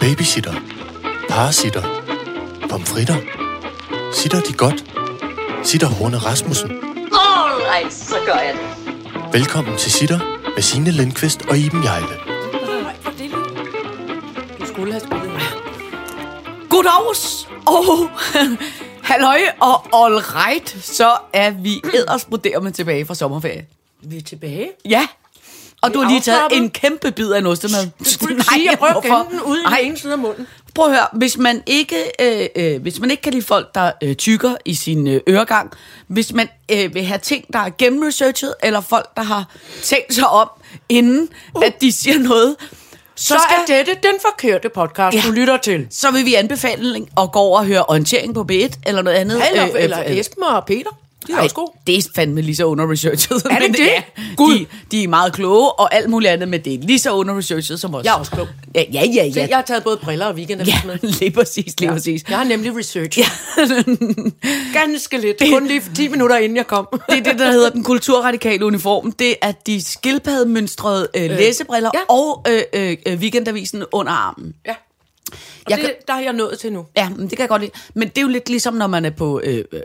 Babysitter. Parasitter. Pomfritter. Sitter de godt? Sitter Horne Rasmussen. Alright, så gør jeg det. Velkommen til Sitter med Signe Lindqvist og Iben Jejle. Du skulle have spillet. Goddags og halløj og all right, så er vi eddersbruderme tilbage fra sommerferie. Vi er tilbage. Ja, og du har lige taget en kæmpe bid af en ostemad. Du skulle sige, at prøve at gemme den ude i den ene side af munden. prøv at høre, hvis man ikke, øh, øh, hvis man ikke kan lide folk, der øh, tykker i sin øh, øregang, hvis man øh, vil have ting, der er gennemresearchet, eller folk, der har tænkt sig om, inden uh. at de siger noget, så, Så skal, er dette den forkerte podcast, Ja. du lytter til. så vil vi anbefale at gå over og høre orientering på B1, eller noget andet. Eller, øh, øh, eller øh, Esben og Peter. De er også gode. det er fandme lige så underresearchet. det men det? Ja, Gud. de, de er meget kloge og alt muligt andet, men det er lige så underresearchet som os. Jeg er også klog. Ja, ja, ja. Se, ja. jeg har taget både briller og weekend ja med. lige præcis, lige præcis. Jeg har nemlig research. Ja. Ganske lidt. Kun lige 10 minutter inden jeg kom. Det er det, der hedder den kulturradikale uniform. Det er de skildpaddemønstrede øh, læsebriller ja. og øh, øh, øh, weekendavisen under armen. Ja. Og Jeg det, der er jeg nået til nu. Ja, men det kan jeg godt lide. Men det er jo lidt ligesom, når man er på... Øh, øh,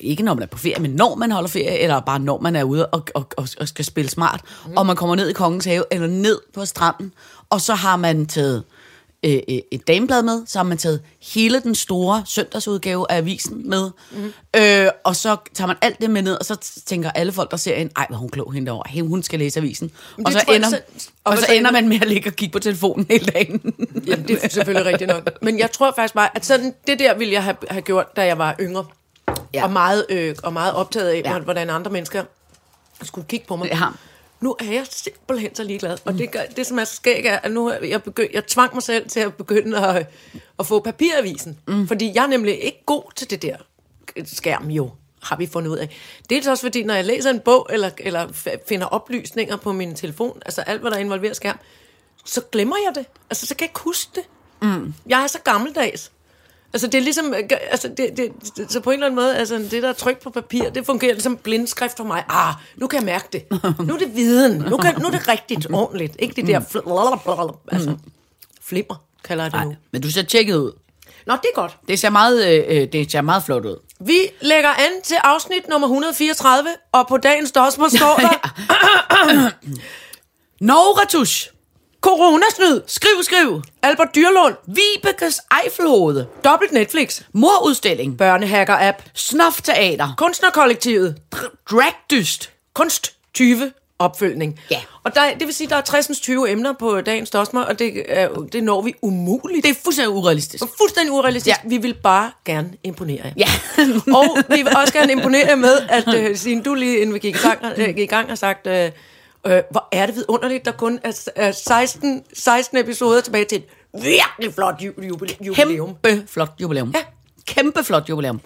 ikke når man er på ferie, men når man holder ferie, eller bare når man er ude og, og, og, og skal spille smart, mm. og man kommer ned i Kongens Have, eller ned på stranden, og så har man taget øh, øh, et dameblad med, så har man taget hele den store søndagsudgave af avisen med, mm. øh, og så tager man alt det med ned, og så tænker alle folk, der ser en, ej, hvor hun klog hende derovre, hey, hun skal læse avisen. Og så, jeg ender, selv- og så så ender- man med at ligge og kigge på telefonen hele dagen. Jamen, det er selvfølgelig rigtigt nok. Men jeg tror faktisk bare, at sådan, det der ville jeg have, have gjort, da jeg var yngre. Ja. Og, meget, øh, og meget optaget af, Ja. hvordan andre mennesker skulle kigge på mig. Ja. Nu er jeg simpelthen så ligeglad. Og det, gør, det som er så skæg, er, at nu jeg, begyndt, jeg tvang mig selv til at begynde at, at få papiravisen. Mm. Fordi jeg er nemlig ikke god til det der skærm, jo har vi fundet ud af. Dels også fordi, når jeg læser en bog, eller, eller finder oplysninger på min telefon, altså alt, hvad der involverer skærm, så glemmer jeg det. Altså, så kan jeg ikke huske det. Mm. Jeg er så gammeldags. Altså, det er ligesom, øh, altså, det, det, det, så på en eller anden måde, altså, det der er tryk på papir, det fungerer ligesom blindskrift for mig. Ah, nu kan jeg mærke det. Nu er det viden. Nu, kan, nu er det rigtigt, ordentligt. Ikke det der, fl- altså, flimmer, kalder jeg det nu. Men du ser tjekket ud. Nå, det er godt. Det ser meget, øh, øh, det ser meget flot ud. Vi lægger an til afsnit nummer 134, og på dagens spørgsmål står der, Norge Retush. Coronasnyd, Skriv, skriv. Albert Dyrlund, Vibekes Eiffelhovede. dobbelt Netflix, Morudstilling. børnehacker-app, Snofteater. kunstnerkollektivet, Dragdyst. kunst 20 opfølgning. Ja. Og der, det vil sige, der er 60 20 emner på dagens dosmer, og det, er, det når vi umuligt. Det er fuldstændig urealistisk. er fuldstændig urealistisk. Ja. Vi vil bare gerne imponere jer. Ja. og vi vil også gerne imponere jer med, at uh, siden du lige inden vi gik i gang, uh, gik i gang har sagt, uh, uh, hvor er det vidunderligt, der kun er, er 16, 16 episoder tilbage til et virkelig flot ju- jubile- jubilæum. Kæmpe flot jubilæum. Ja. Kæmpe flot jubilæum.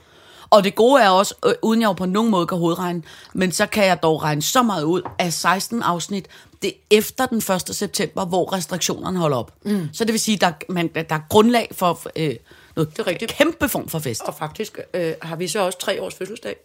Og det gode er også, øh, uden jeg jo på nogen måde kan hovedregne, men så kan jeg dog regne så meget ud, af 16 afsnit, det er efter den 1. september, hvor restriktionerne holder op. Mm. Så det vil sige, der, man, der er grundlag for øh, noget Det er rigtigt. kæmpe form for fest. Og faktisk øh, har vi så også tre års fødselsdag.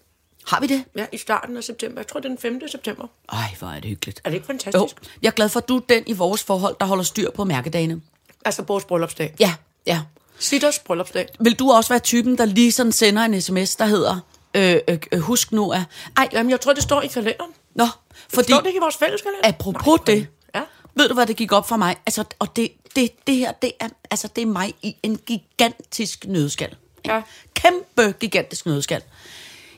Har vi det? Ja, i starten af september. Jeg tror, det er den 5. september. Ej, hvor er det hyggeligt. Er det ikke Jo, fantastisk? jeg er glad for, at du er den i vores forhold, der holder styr på mærkedagene. Altså vores bryllupsdag. Ja, ja. Sitters bryllupsdag. Vil du også være typen, der lige sådan sender en sms, der hedder, øh, øh, øh, husk nu at... Ej, Jamen, jeg tror, det står i kalenderen. nå, fordi Står det ikke i vores fælles kalender? apropos det, Ja. ved du, hvad det gik op for mig? Altså, og det, det, det her, det er, altså, det er mig i en gigantisk nødskal. Ja. Kæmpe gigantisk nødskal.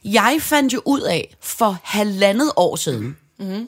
Jeg fandt jo ud af for halvandet år siden, mm.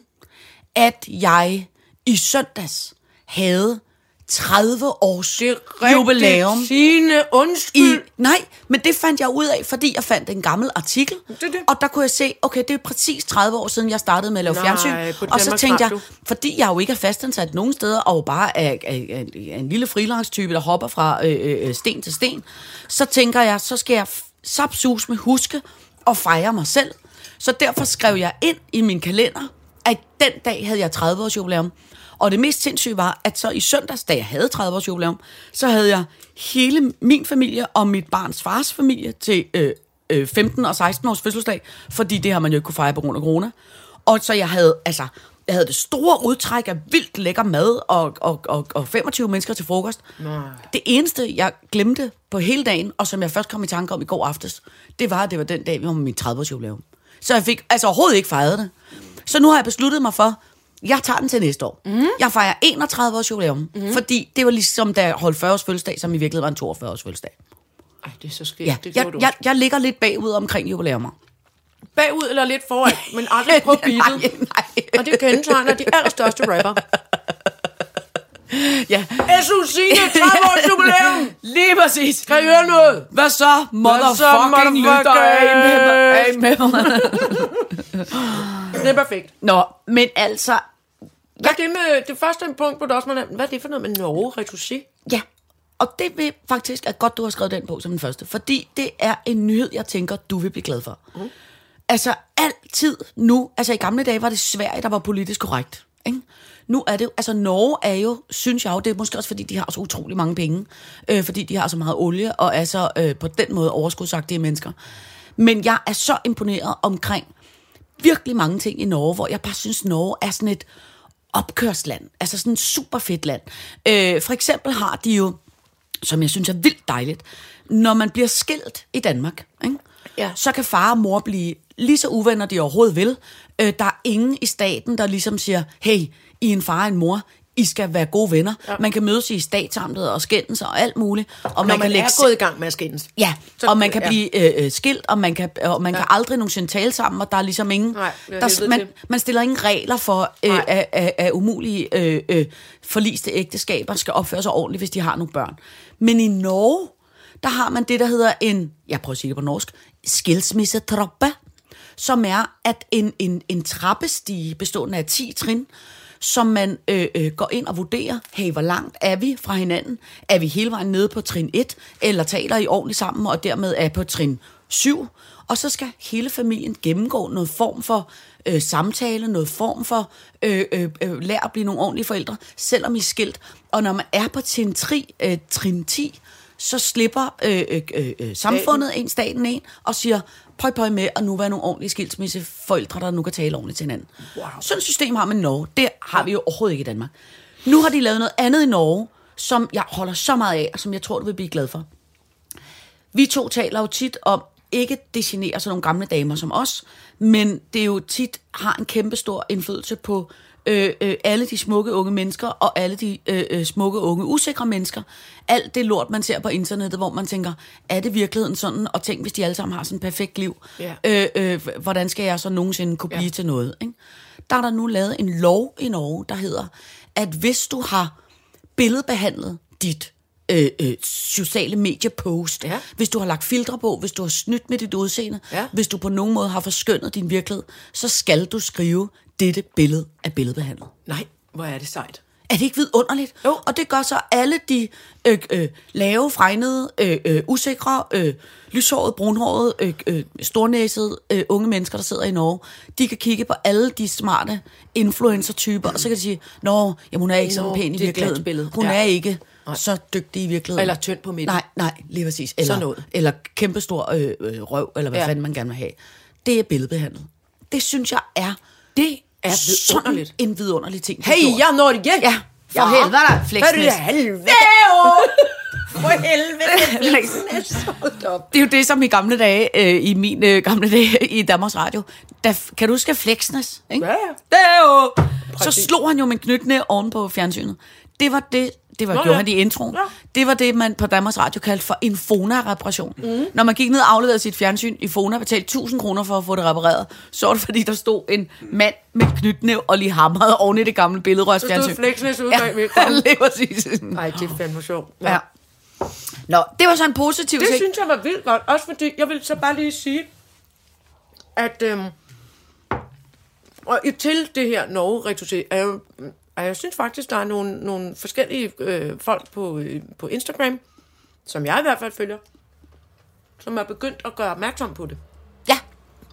at jeg i søndags havde 30 års Det er jubilæum. Signe, I, undskyld. nej, men det fandt jeg ud af, fordi jeg fandt en gammel artikel. Det det. Og der kunne jeg se, okay, det er præcis 30 år siden, jeg startede med at lave Nej, fjernsyn. Og så tænkte jeg, fordi jeg jo ikke er fastansat nogen steder, og jo bare er, er, er, er en lille freelance-type, der hopper fra øh, øh, sten til sten, så tænker jeg, så skal jeg sapsus med huske og fejre mig selv. Så derfor skrev jeg ind i min kalender, at den dag havde jeg 30 års jubilæum. Og det mest sindssyge var, at så i søndags, da jeg havde 30 års jubilæum, så havde jeg hele min familie og mit barns fars familie til øh, øh, 15 og 16 års fødselsdag, fordi det har man jo ikke kunne fejre på grund af corona. Og så jeg havde altså jeg havde det store udtræk af vildt lækker mad og, og, og, og 25 mennesker til frokost. Nej. Det eneste, jeg glemte på hele dagen, og som jeg først kom i tanke om i går aftes, det var, at det var den dag, vi var med min 30-års jubilæum. Så jeg fik altså overhovedet ikke fejret det. Så nu har jeg besluttet mig for, jeg tager den til næste år. Mm. Jeg fejrer 31 års jubilæum, mm. fordi det var ligesom, da jeg holdt 40 års fødselsdag, som i virkeligheden var en 42 års fødselsdag. Ej, det er så skægt. Ja, det jeg, jeg, jeg ligger lidt bagud omkring jubilæumer. Bagud eller lidt foran, men aldrig på beatet. nej, nej. Og det kendetegner de allerstørste rapper. Ja, SU Signe, 30 års jubilæum! lige præcis. Kan I høre noget? Hvad så, motherfucking lytter mig? Det er perfekt. Nå, men altså, Hvad er det med det første punkt på Dosman? Hvad er det for noget med Norge Retussi? ja. Og det vil faktisk er godt, du har skrevet den på som den første. Fordi det er en nyhed, jeg tænker, du vil blive glad for. Mm. Altså altid nu, altså i gamle dage var det Sverige, der var politisk korrekt. Ikke? Nu er det altså Norge er jo, synes jeg jo, det er måske også fordi, de har så utrolig mange penge. Øh, fordi de har så meget olie, og er så øh, på den måde overskudsagtige mennesker. Men jeg er så imponeret omkring virkelig mange ting i Norge, hvor jeg bare synes, Norge er sådan et opkørsland. Altså sådan et super fedt land. Øh, for eksempel har de jo, som jeg synes er vildt dejligt, når man bliver skilt i Danmark, ikke? Ja. så kan far og mor blive lige så uvenner, de overhovedet vil. Øh, der er ingen i staten, der ligesom siger, hey, I er en far og en mor, I skal være gode venner. Ja. Man kan mødes i statsamtet og skændes og alt muligt. Og Når man, kan lægge er gået i gang med at skændes. Ja, Så- og man kan ja. blive øh, øh, skilt, og man kan, og man ja. kan aldrig nogensinde tale sammen, og der er ligesom ingen... Nej, er der, man, man stiller ingen regler for, øh, at, at, at umulige øh, øh, forliste ægteskaber skal opføre sig ordentligt, hvis de har nogle børn. Men i Norge, der har man det, der hedder en... Jeg prøver at sige det på norsk. Skilsmissetrappe, som er at en, en, en trappestige bestående af 10 trin, som man øh, øh, går ind og vurderer, hey, hvor langt er vi fra hinanden? Er vi hele vejen nede på trin 1, eller taler I ordentligt sammen, og dermed er på trin 7? Og så skal hele familien gennemgå noget form for øh, samtale, noget form for øh, øh, øh, lære at blive nogle ordentlige forældre, selvom I er skilt. Og når man er på trin, tri, øh, trin 10, så slipper øh, øh, øh, øh, samfundet en, staten en, og siger, pøj pøj med at nu være nogle ordentlige skilsmisseforældre, der nu kan tale ordentligt til hinanden. Wow. Sådan et system har man i Norge. Det har vi jo overhovedet ikke i Danmark. Nu har de lavet noget andet i Norge, som jeg holder så meget af, og som jeg tror, du vil blive glad for. Vi to taler jo tit om, ikke definere sådan nogle gamle damer som os, men det er jo tit har en kæmpe stor indflydelse på øh, øh, alle de smukke unge mennesker, og alle de øh, øh, smukke unge usikre mennesker. Alt det lort, man ser på internettet, hvor man tænker, er det virkeligheden sådan? Og tænk, hvis de alle sammen har sådan et perfekt liv. Ja. Øh, øh, hvordan skal jeg så nogensinde kunne blive Ja. til noget? Ikke? Der er der nu lavet en lov i Norge, der hedder, at hvis du har billedbehandlet dit øh, øh, sociale mediepost, Ja. hvis du har lagt filtre på, hvis du har snydt med dit udseende, Ja. hvis du på nogen måde har forskønnet din virkelighed, så skal du skrive, dette billede er billedbehandlet. Nej, hvor er det sejt. Er det ikke vidunderligt? Jo. Og det gør så alle de øh, øh, lave, fregnede, øh, øh, usikre, øh, lyshårede, brunhårede, øh, øh, stornæsede øh, unge mennesker, der sidder i Norge, de kan kigge på alle de smarte influencer-typer, og så kan de sige, Nå, jamen, hun er ikke så Nå, pæn i virkeligheden. glansbillede." Hun Ja. er ikke så dygtig i virkeligheden. Eller tynd på midten. Nej, nej, lige præcis. Eller, Sådan noget. eller kæmpestor øh, øh, røv, eller hvad ja. fanden man gerne vil have. Det er billedbehandlet. Det synes jeg er Det er sådan vidunderligt. en vidunderlig ting. Hey, gjort. jeg når det igen. Ja, for helvede da, Flexnæs. For helvede. For helvede, Flexnæs. Hold op. Det er jo det, som i gamle dage, øh, i min øh, gamle dage i Danmarks Radio, der, kan du huske Flexness? Ikke? Ja, ja. Er. Så slog han jo med knytne oven på fjernsynet. Det var det, det var, Nå, gjorde ja. han i introen. Ja. Det var det, man på Danmarks Radio kaldte for en Fona-reparation. Mm. Når man gik ned og afleverede sit fjernsyn i Fona betalte 1000 kroner for at få det repareret, så var det fordi, der stod en mand med knytnæv og lige hamrede oven i det gamle billedrørsfjernsyn. Så stod Flexnæs ude ja, bagved. lige præcis. Nej, det er fandme sjovt. Ja. Nå, det var så en positiv Det ting. synes jeg var vildt godt. Også fordi, jeg vil så bare lige sige, at øhm, og til det her Norge er jeg synes faktisk, der er nogle, nogle forskellige øh, folk på, øh, på Instagram, som jeg i hvert fald følger, som er begyndt at gøre opmærksom på det. Ja,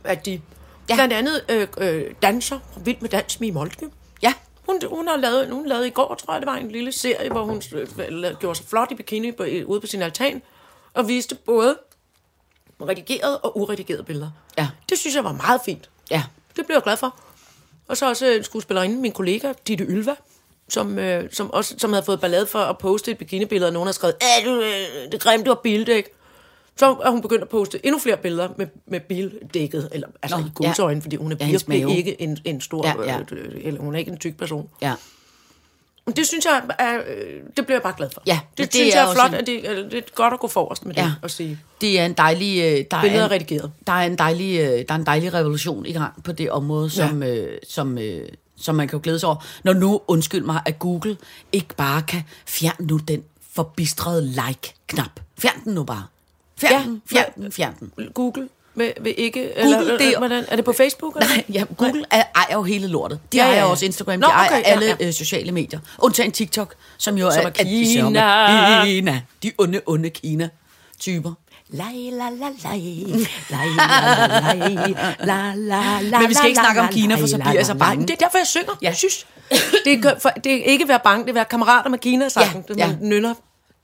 At de Ja. blandt andet øh, øh, danser fra Vild med Dans med Moltke. ja. Hun, hun har lavet, hun lavede i går, tror jeg, det var en lille serie, hvor hun øh, gjorde sig flot i bikini på, i- ude på sin altan, og viste både redigerede og uredigerede billeder. Ja. Det synes jeg var meget fint. Ja. Det blev jeg glad for. Og så også en skuespillerinde, min kollega, Ditte Ylva, som, øh, som, også, som havde fået ballade for at poste et bikinibillede, og nogen har skrevet, Æh, du, øh, det er grimt, du har bildæk. Så er hun begyndt at poste endnu flere billeder med, med bildækket, eller altså Nå, i godsøjne, ja. fordi hun er Ja, ikke en, en stor, Ja, ja. Øh, eller hun er ikke en tyk person. Ja. Men Det synes jeg, er, øh, det bliver jeg bare glad for. Ja, det, det det synes er jeg er flot, en- at det, det er godt at gå forrest med det Ja. og sige, Det er en dejlig... øh, Der billeder er en, redigeret. der er en dejlig, øh, der er en dejlig revolution i gang på det område, som, øh, som, øh, som man kan jo glæde sig over. Når nu, undskyld mig, at Google ikke bare kan fjerne nu den forbistrede like-knap. Fjern den nu bare. Fjern Ja, den, fjern ja. den, fjern den. Google vil, vil ikke... Google, eller, det er- hvordan, er det på Facebook? Eller? Nej, ja, Google er, ejer jo hele lortet. De Ja, ja, ja, ejer ja. også Instagram, Nå, de ejer okay, ja, alle ja. Øh, sociale medier. Undtagen TikTok, som jo Som er er, at de Kina. sørger- Kina. De onde, onde Kina-typer. Lej, la, la. Lej, la, la, lej. La, la, la, Men vi skal la, ikke snakke la, om Kina, for så la, bliver jeg så la, la. bange. Det er derfor, jeg synger. Ja. Ja. Synes. Det, er, for, det er ikke at være bange, det er at være kammerater med Kina-sangen. Ja, Ja, ja. ja. Man nynner.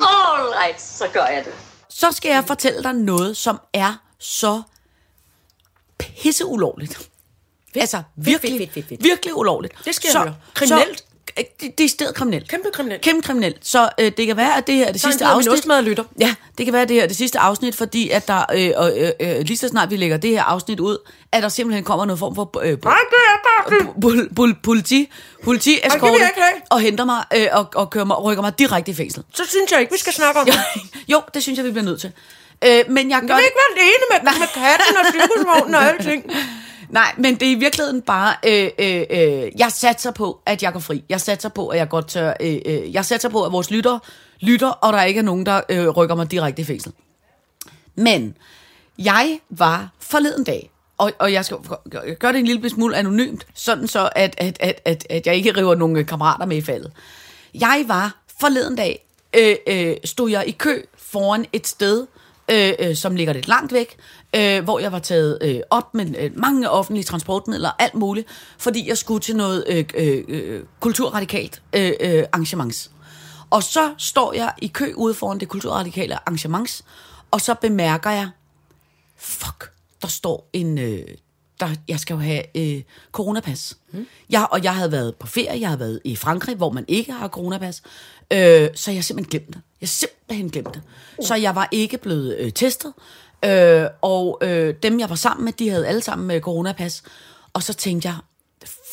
All right, så gør jeg det. Så skal jeg fortælle dig noget, som er så pisseulovligt. Altså, virkelig, fedt, fedt, fedt, fedt. virkelig ulovligt. Det skal jeg så, høre. Kriminelt? Så, øh, det, det er stedet kriminelt. Kæmpe kriminelt. Kæmpe kriminelt. Så øh, det kan være, at det her er det Så sidste afsnit. ostemad lytter. Ja, det kan være, at det her er det sidste afsnit, fordi at der, øh, øh, øh, lige så snart vi lægger det her afsnit ud, at der simpelthen kommer noget form for øh, det. pol, pol, politi, politi jeg have. og henter mig øh, og, og kører mig, rykker mig direkte i fængsel. Så synes jeg ikke, vi skal snakke om det. jo, det synes jeg, vi bliver nødt til. Øh, men jeg gør vil ikke være alene med, med katten og cirkusvognen og alting. Nej, men det er i virkeligheden bare, øh, øh, øh, jeg satser på, at jeg går fri. Jeg satser på, at jeg godt tør, øh, øh, jeg satser på, at vores lytter lytter, og der ikke er nogen, der øh, rykker mig direkte i fængsel. Men jeg var forleden dag, og, og jeg skal gø- gøre det en lille smule anonymt, sådan så, at, at, at, at, at jeg ikke river nogle kammerater med i faldet. Jeg var forleden dag, øh, øh, stod jeg i kø foran et sted, øh, øh, som ligger lidt langt væk, øh, hvor jeg var taget øh, op med øh, mange offentlige transportmidler, alt muligt, fordi jeg skulle til noget øh, øh, øh, kulturradikalt øh, øh, arrangements. Og så står jeg i kø ude foran det kulturradikale arrangements, og så bemærker jeg, fuck, der står en, øh, der, jeg skal jo have øh, coronapas. Mm. Jeg, og jeg havde været på ferie, jeg havde været i Frankrig, hvor man ikke har coronapas, øh, så jeg simpelthen glemte det. Jeg simpelthen glemte det. Så jeg var ikke blevet øh, testet, øh, og øh, dem, jeg var sammen med, de havde alle sammen med coronapas. Og så tænkte jeg,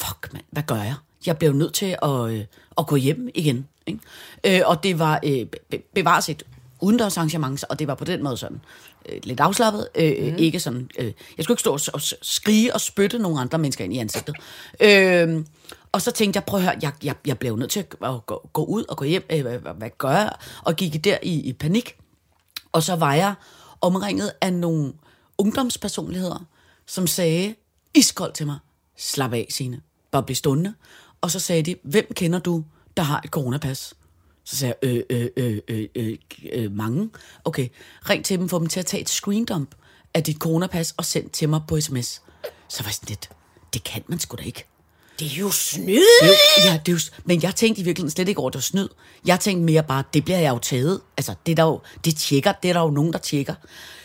fuck mand, hvad gør jeg? Jeg blev nødt til at, øh, at gå hjem igen. Ikke? Øh, og det var øh, be- bevares et udendørs arrangement, og det var på den måde sådan øh, lidt afslappet. Øh, mm. Ikke sådan, øh, jeg skulle ikke stå og, og skrige og spytte nogle andre mennesker ind i ansigtet. Øh, og så tænkte jeg, prøv at høre, jeg, jeg, jeg blev nødt til at gå, gå, ud og gå hjem. Øh, hvad, hvad, gør jeg? Og gik der i, i panik. Og så var jeg omringet af nogle ungdomspersonligheder, som sagde iskoldt til mig, slap af, Signe, bare bliv stående. Og så sagde de, hvem kender du, der har et coronapas? Så sagde jeg, øh, øh, øh, øh, øh, øh, mange. Okay, ring til dem, få dem til at tage et screendump af dit coronapas og send til mig på sms. Så var jeg sådan lidt, det kan man sgu da ikke. Det er jo snyd. Jo, ja, det er jo, men jeg tænkte i virkeligheden slet ikke over, at det var snyd. Jeg tænkte mere bare, det bliver jeg jo taget. Altså, det er der jo, det tjekker, det er der jo nogen, der tjekker.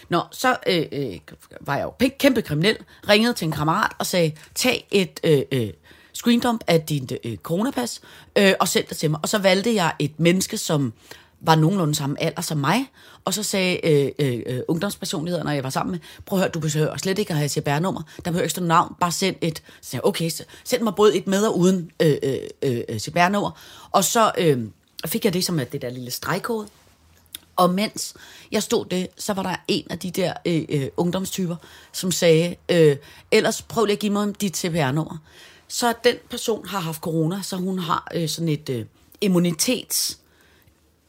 Nå, så øh, øh, var jeg jo kæmpe kriminel, ringede til en kammerat og sagde, tag et øh, øh, screendump af din øh, coronapas, øh, og sendte det til mig. Og så valgte jeg et menneske, som var nogenlunde samme alder som mig, og så sagde øh, øh, ungdomspersonligheden, ungdomspersonligheder, når jeg var sammen med, prøv at høre, du behøver slet ikke at have CPR-nummer, der behøver ikke stå navn, bare send et, så sagde jeg, okay, så send mig både et med og uden øh, øh, øh, øh CPR-nummer, og så øh, fik jeg det som at det der lille stregkode, og mens jeg stod det, så var der en af de der øh, øh, ungdomstyper, som sagde, øh, ellers prøv lige at give mig dit CPR-nummer. Så den person har haft corona, så hun har øh, sådan et øh, immunitets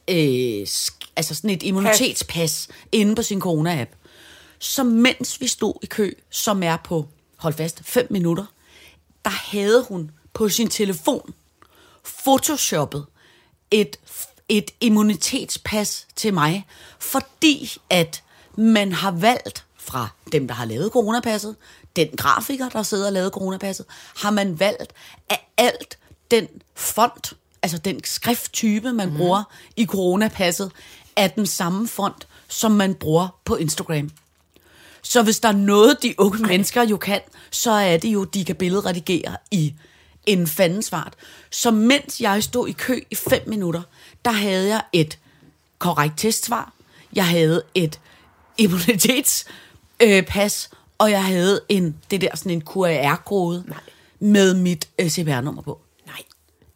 øh, sk- altså sådan et immunitetspas inde på sin corona-app. Så mens vi stod i kø, som er på, hold fast, 5 minutter, der havde hun på sin telefon photoshoppet et, et immunitetspas til mig, fordi at man har valgt fra dem, der har lavet coronapasset, den grafiker, der sidder og lavet coronapasset, har man valgt at alt den font, altså den skrifttype, man mm. bruger i coronapasset, er den samme font, som man bruger på Instagram. Så hvis der er noget, de unge mennesker jo kan, så er det jo, de kan billedredigere i en fandens fart. Så mens jeg stod i kø i fem minutter, der havde jeg et korrekt testsvar, jeg havde et immunitetspas, øh, pas, og jeg havde en, det der sådan en QR-kode med mit øh, CPR-nummer på. Nej.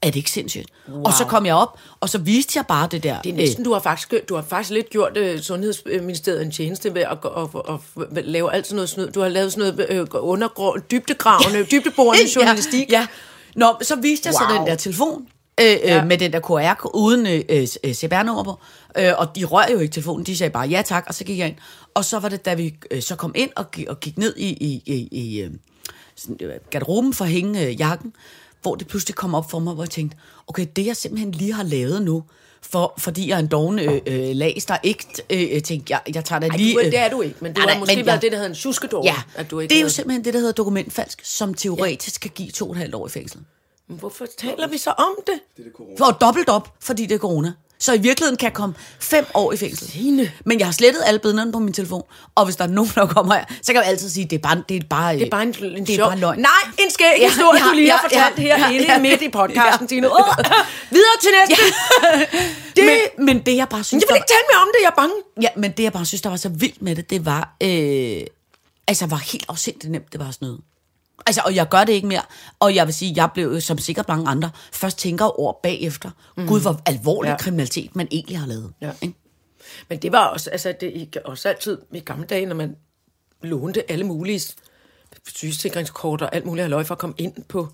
Er det ikke sindssygt? Wow. Og så kom jeg op, og så viste jeg bare det der. Det er næsten, du har faktisk, du har faktisk lidt gjort uh, Sundhedsministeriet en tjeneste ved at, at, at, at, lave alt sådan noget snyd. Du har lavet sådan noget øh, undergrå, dybdegravende, dybdeborende journalistik. Ja, ja. Nå, så viste jeg wow. så den der telefon, øh, ja. øh, med den der QR uden øh, øh, CPR-nummer på, øh, og de rør jo ikke telefonen, de sagde bare ja tak, og så gik jeg ind. Og så var det, da vi øh, så kom ind og, og gik ned i, i, i, i øh, øh, garderoben for at hænge øh, jakken, hvor det pludselig kom op for mig, hvor jeg tænkte, okay, det jeg simpelthen lige har lavet nu, for, fordi jeg er en doven øh, øh, lags, der ikke øh, tænkte, jeg, jeg tager da Ej, lige... du, øh, det er du ikke, men du nej, har nej, måske været jeg- det, der hedder en suskedår. Ja, at du ikke det er jo simpelthen det, der hedder dokumentfalsk, som teoretisk kan give to og et halvt år i fængsel. Men Hvorfor taler vi så om det? For dobbelt op, fordi det er corona. Så i virkeligheden kan jeg komme fem år i fængsel. Signe. Men jeg har slettet alle billederne på min telefon. Og hvis der er nogen, der kommer her, så kan jeg altid sige, det er bare, det er bare, Det er bare en, en det er bare løgn. Nej, en skæg Ja, historie, ja, du lige har ja, fortalt ja, herinde ja, ja. midt i podcasten, Ja. Tine. Uh, videre til næste. Det, men, men det jeg bare synes, jeg vil ikke tale mere om det, jeg er bange. Ja, men det jeg bare synes, der var så vildt med det, det var, øh, altså var helt afsindigt nemt, det var sådan noget. Altså, og jeg gør det ikke mere. Og jeg vil sige, jeg blev som sikkert mange andre, først tænker over bagefter. Mm. Gud, hvor alvorlig Ja. kriminalitet man egentlig har lavet. Ja. Ikke? Men det var også, altså det også altid i gamle dage, når man lånte alle mulige sygesikringskort og alt muligt halvøj for at komme ind på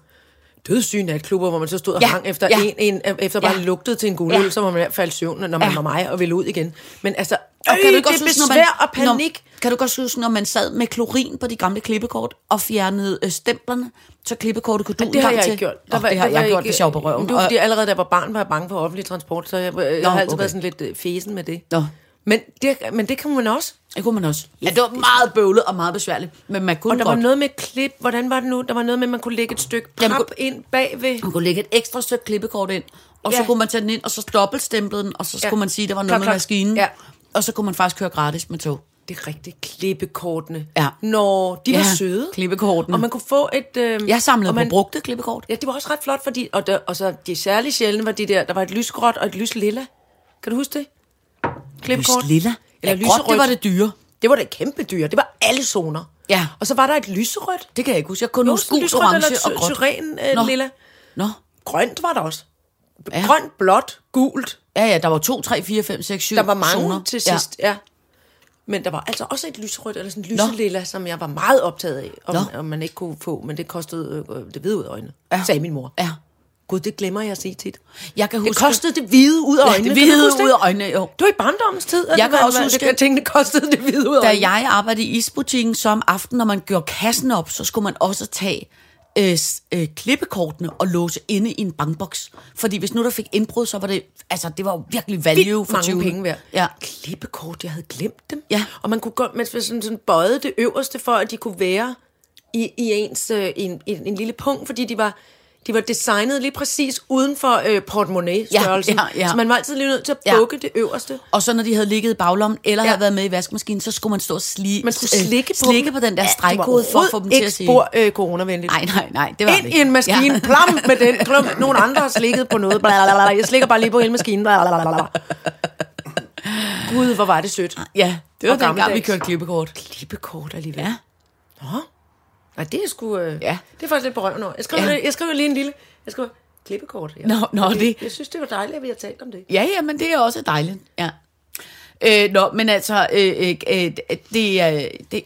dødssyge natklubber, hvor man så stod og Ja, hang efter ja. en, en, efter bare Ja. lugtede til en guldøl, Ja. så var man i hvert fald søvn, når man Ja. var mig og ville ud igen. Men altså, Og øh, kan du det godt er huske, når besvær og panik. Når, kan du godt huske, når man sad med klorin på de gamle klippekort og fjernede øh, stemplerne, så klippekortet kunne du det har jeg til? ikke gjort. Der var, det har var jeg gjort, hvis jeg var på røven. Det var fordi, allerede da jeg var barn, var jeg bange for offentlig transport, så jeg, jeg Nå, har altid okay. været sådan lidt øh, fesen med det. Nå. Men det, men det kan man også. Det kunne man også. Ja, det var meget bøvlet og meget besværligt, men man kunne Og der godt. var noget med klip, hvordan var det nu? Der var noget med, at man kunne lægge et stykke pap kunne- ind bagved. Man kunne lægge et ekstra stykke klippekort ind, og så Ja. kunne man tage den ind, og så dobbeltstemple den, og så skulle Ja. man sige, at der var noget Klok, med klok. maskinen. Ja. Og så kunne man faktisk køre gratis med tog. Det er rigtigt, klippekortene. Ja. Når de var Ja, søde. klippekortene. Og man kunne få et... Øh, Jeg samlede man, man, på brugte klippekort. Ja, det var også ret flot, fordi... Og, der, og så de særlig sjældne var de der... Der var et lysgråt og et lyslilla. Kan du huske det? Klippekort. Lys lilla. Eller Ja, gråt, det lyserødt. var det dyre. Det var da kæmpe dyr. Det var alle zoner. Ja. Og så var der et lyserødt. Det kan jeg ikke huske. Jeg kunne huske lysrødt orange eller og gråt. syren, øh, Nå. lilla. Nå. Grønt var der også. Ja. Grønt, blåt, gult. Ja, ja, der var 2, 3, 4, 5, 6, 7 Der var mange zoner. til sidst, ja. ja. Men der var altså også et lysrødt, eller sådan et lyselilla, som jeg var meget optaget af, om, Nå. om man ikke kunne få, men det kostede øh, det hvide ud af øjnene, ja. sagde min mor. Ja. Gud, det glemmer jeg at sige tit. Jeg kan Det huske... kostede det hvide ud af Ja, øjnene. det hvide huske ud af øjnene, jo. Det var i barndommens tid. Jeg det kan også huske- det, tingene kostede det hvide ud af Da øjnene. jeg arbejdede i isbutikken, så om aftenen, når man gjorde kassen op, så skulle man også tage øh, øh, klippekortene og låse inde i en bankboks. Fordi hvis nu der fik indbrud, så var det, altså det var jo virkelig value Vildt for mange 20. penge værd. Ja. Klippekort, jeg havde glemt dem. Ja. Og man kunne godt, man sådan, sådan bøjede det øverste for, at de kunne være i, i ens øh, en, en, en lille punkt, fordi de var, de var designet lige præcis uden for øh, portemonnaie-størrelsen. Ja, ja, ja. Så man var altid lige nødt til at Ja. bukke det øverste. Og så når de havde ligget i baglommen, eller Ja. havde været med i vaskemaskinen, så skulle man stå og sli, Man skulle slikke på, slikke dem. på den der Ja, stregkode det for at få dem til at sige... spor øh, coronavenligt. Nej, nej, nej, det var Ind det i en maskine, Ja. ja. plam med den. Klum, nogle andre har slikket på noget. Blablabla. Jeg slikker bare lige på hele maskinen. Blablabla. Gud, hvor var det sødt. Ja, det var dengang, vi kørte klippekort. Klippekort alligevel. Ja. Nå. Nej, det er sgu... Øh, Ja. Det er faktisk lidt på røven over. Jeg skriver, Ja. jeg skriver lige en lille... Jeg skriver klippekort. Ja. Nå, nå, Fordi det- Jeg synes, det var dejligt, at vi har talt om det. Ja, ja, men det er også dejligt. Ja. Øh, nå, men altså, øh, øh, øh, det er... Det,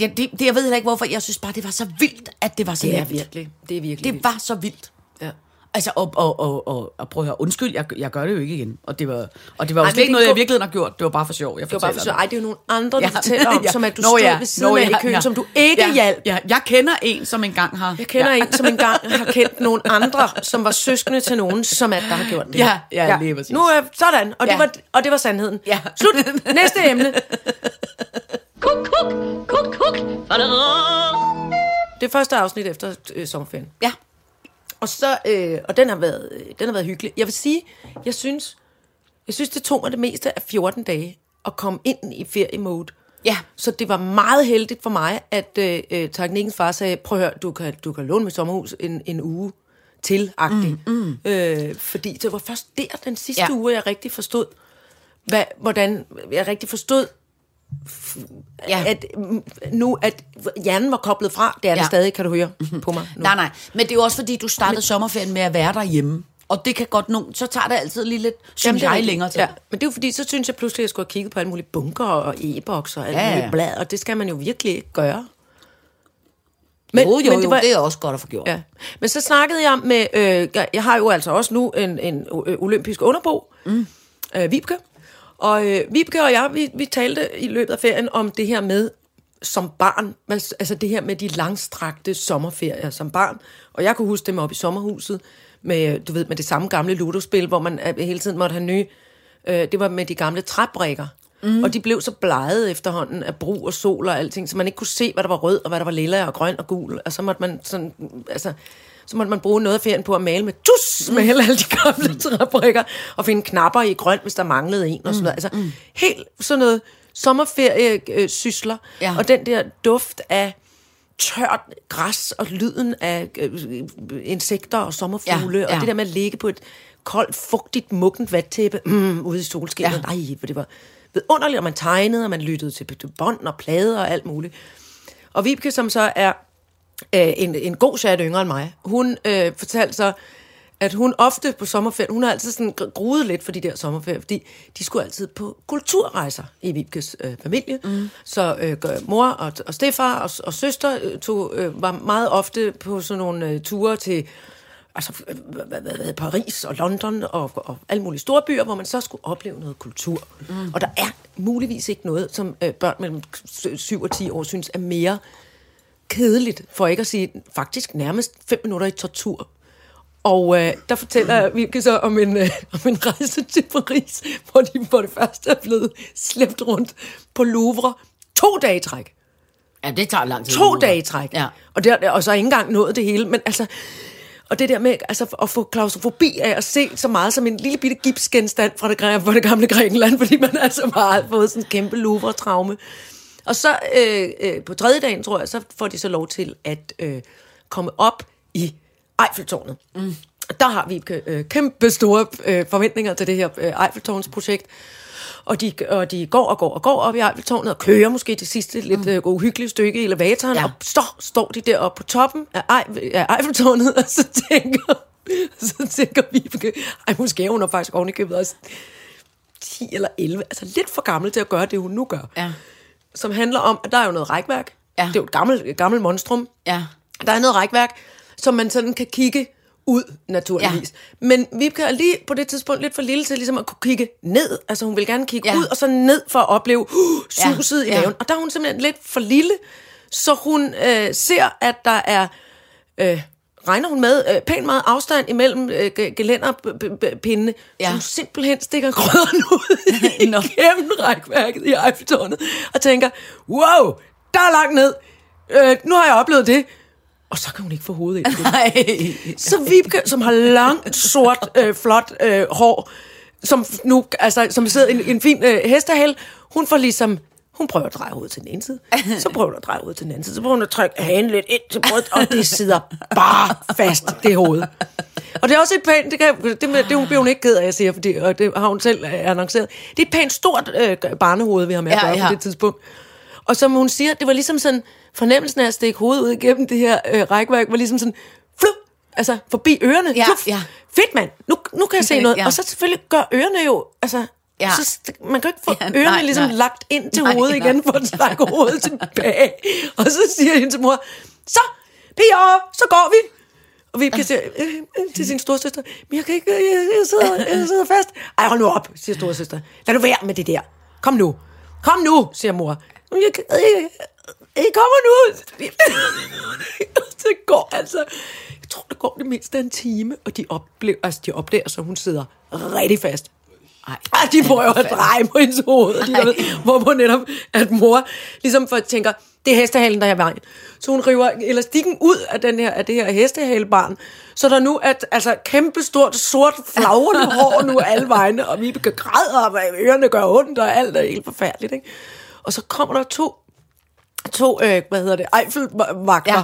ja, det, det, jeg ved heller ikke, hvorfor. Jeg synes bare, det var så vildt, at det var så Det er nemt. virkelig. Det er virkelig Det var så vildt. Ja. Altså, og, og, og, og, og prøv at høre, undskyld, jeg, jeg gør det jo ikke igen. Og det var, og det var jo Ej, slet ikke noget, jeg i virkeligheden har gjort. Det var bare for sjov. Jeg Det var bare for så, ej, det er jo nogle andre, Ja. ja. fortæller om, Ja. som at du Nå, stod ja. ved siden Nå, af i ja, køen, ja. som du ikke ja, hjalp. Ja, jeg kender en, som engang har... Jeg kender ja. en, som engang har kendt nogle andre, som var søskende til nogen, som at der har gjort det. Ja, ja, lige præcis. Nu er sådan, og, Ja. det var, og det var sandheden. Ja. Slut. Næste emne. Kuk, kuk, kuk, kuk. Det første afsnit efter øh, sommerferien. Ja. Og så, øh, og den har, været, øh, den har været hyggelig. Jeg vil sige, jeg synes, jeg synes, det tog mig det meste af 14 dage at komme ind i feriemode. Ja. Så det var meget heldigt for mig, at øh, øh, teknikkens far sagde, prøv at høre, du kan, du kan låne mit sommerhus en, en uge til mm, mm. Øh, fordi det var først der, den sidste Ja. ja. uge, jeg rigtig forstod, hvad, hvordan jeg rigtig forstod, Ja. at mm, nu, at hjernen var koblet fra, det er ja. Det stadig, kan du høre på mig nu. Nej, nej. Men det er jo også, fordi du startede sommerferien med at være derhjemme. Og det kan godt nogen, så tager det altid lige lidt, synes Jamen, det jeg, længere til. Ja, men det er jo fordi, så synes jeg pludselig, at jeg skulle have kigget på alle mulige bunker og e-boks og alt Ja, muligt blad, og det skal man jo virkelig ikke gøre. Men, jo, jo, men jo, det, er også godt at få gjort. Ja. Men så snakkede jeg med, øh, jeg- jeg har jo altså også nu en, en øh, olympisk underbo, mm. øh, Vibke. Og øh, Vibke og jeg, vi, vi talte i løbet af ferien om det her med som barn, altså altså det her med de langstrakte sommerferier som barn. Og jeg kunne huske dem op i sommerhuset med, du ved, med det samme gamle ludospil, hvor man øh, hele tiden måtte have nye. Øh, det var med de gamle træbrikker. Mm. Og de blev så bleget efterhånden af brug og sol og alting, så man ikke kunne se, hvad der var rød, og hvad der var lilla og grøn og gul. Og så måtte man sådan, altså, så måtte man bruge noget af ferien på at male med tus, med alle alle de gamle træbrikker, og finde knapper i grøn, hvis der manglede en, og sådan noget. Altså, helt sådan noget sommerferie-sysler, Ja. og den der duft af tørt græs og lyden af øh, insekter og sommerfugle, Ja, ja, og det der med at ligge på et koldt, fugtigt, muggent vattæppe mm, ude i solskinnet. Ja. Nej, for det var vidunderligt, og man tegnede, og man lyttede til til bånd og plader og alt muligt. Og Vibke, som så er øh, en, en god chat yngre end mig, hun øh, fortalte så, at hun ofte på sommerferien, hun har altid sådan gr- gruet lidt for de der sommerferier, fordi de skulle altid på kulturrejser i Vibkes øh, familie. Mm. Så øh, mor og, og stefar og, og søster øh, tog, øh, var meget ofte på sådan nogle øh, ture til altså, hvad, hvad, hvad, Paris og London og, og alle mulige store byer, hvor man så skulle opleve noget kultur. Mm. Og der er muligvis ikke noget, som øh, børn mellem 7 og 10 år synes er mere kedeligt, for ikke at sige faktisk nærmest fem minutter i tortur. Og øh, der fortæller jeg virkelig så om en, øh, om en rejse til Paris, hvor de for det første er blevet slæbt rundt på Louvre to dage i træk. Ja, det tager lang tid. To dage i træk. Ja. Og, der, og så ikke engang nået det hele. Men altså, og det der med altså, at få klaustrofobi af at se så meget som en lille bitte gipsgenstand fra det, fra det gamle Grækenland, fordi man altså bare har fået sådan en kæmpe Louvre-traume. Og så øh, øh, på tredje dagen, tror jeg, så får de så lov til at øh, komme op i Eiffeltårnet. Mm. Der har vi øh, kæmpe store øh, forventninger til det her øh, Eiffeltårnsprojekt. Og de, og de går og går og går op i Eiffeltårnet og kører måske det sidste lidt mm. øh, uhyggelige stykke i elevatoren, Ja. og står, står de deroppe på toppen af, Eif- af Eiffeltårnet, og så tænker, så tænker Vibeke, ej, måske er hun er faktisk oven i købet også 10 eller 11, altså lidt for gammel til at gøre det, hun nu gør. Ja. Som handler om, at der er jo noget rækværk. Ja. Det er jo et gammelt, et gammelt monstrum. Ja. Der er noget rækværk, som man sådan kan kigge ud, naturligvis. Ja. Men Vibke er lige på det tidspunkt lidt for lille til ligesom at kunne kigge ned. Altså hun vil gerne kigge Ja. ja. ud og så ned for at opleve uh, suset Ja, ja. i ja. haven. Og der er hun simpelthen lidt for lille, så hun øh, ser, at der er... Øh, regner hun med øh, pænt meget afstand imellem øh, ge- gelænderpindene, Ja. hun simpelthen stikker grøderne ud Nå. igennem rækværket i Eiffeltårnet, og tænker, wow, der er langt ned. Øh, nu har jeg oplevet det. Og så kan hun ikke få hovedet ind. Nej. Så Vibke, som har langt, sort, øh, flot øh, hår, som nu, altså, som sidder i en, en fin øh, hestehæl, hun får ligesom, hun prøver at dreje hovedet til den ene side, så prøver hun at dreje hovedet til den anden side, så prøver hun at trykke hagen lidt ind til brystet, og det sidder bare fast, det hoved. Og det er også et pænt, det, kan, det, med, det hun bliver hun ikke ked af, jeg siger, fordi, og det har hun selv øh, annonceret. Det er et pænt stort øh, barnehoved, vi har med at Ja, gøre ja. på det tidspunkt. Og som hun siger, det var ligesom sådan, fornemmelsen af at stikke hovedet ud igennem det her øh, rækværk, var ligesom sådan, flup, altså forbi ørerne. Ja, ja. Fedt mand, nu, nu kan jeg se noget. Ja. Og så selvfølgelig gør ørerne jo, altså, Ja. så, man kan ikke få Ja, ja, nej, ørerne ligesom nej. lagt ind til Nej, hovedet nej. igen, for at trække hovedet tilbage. Og så siger hendes mor, så, Pia, så går vi. Og vi kan sige øh, øh, til sin storsøster, men jeg kan ikke, øh, jeg, jeg, sidder, jeg sidder fast. Ej, hold nu op, siger storsøster. Lad nu være med det der. Kom nu. Kom nu, siger mor. "Men Jeg, jeg, jeg, jeg kommer nu. det går altså. Jeg tror, det går det mindst af en time, og de, oplever, altså, de opdager, så hun sidder rigtig fast. Ej. Ej, de prøver at dreje på hendes hoved, de Ej. ved, hvorpå netop, at mor ligesom for tænker, det er hestehalen, der er vejen. Så hun river elastikken ud af, den her, af det her hestehalebarn, så der nu er altså kæmpe stort, sort, flagrende hår nu alle vegne, og vi kan græde, og ørerne gør ondt, og alt er helt forfærdeligt. Ikke? Og så kommer der to, to øh, hvad hedder det, Eiffelvagter. Ja.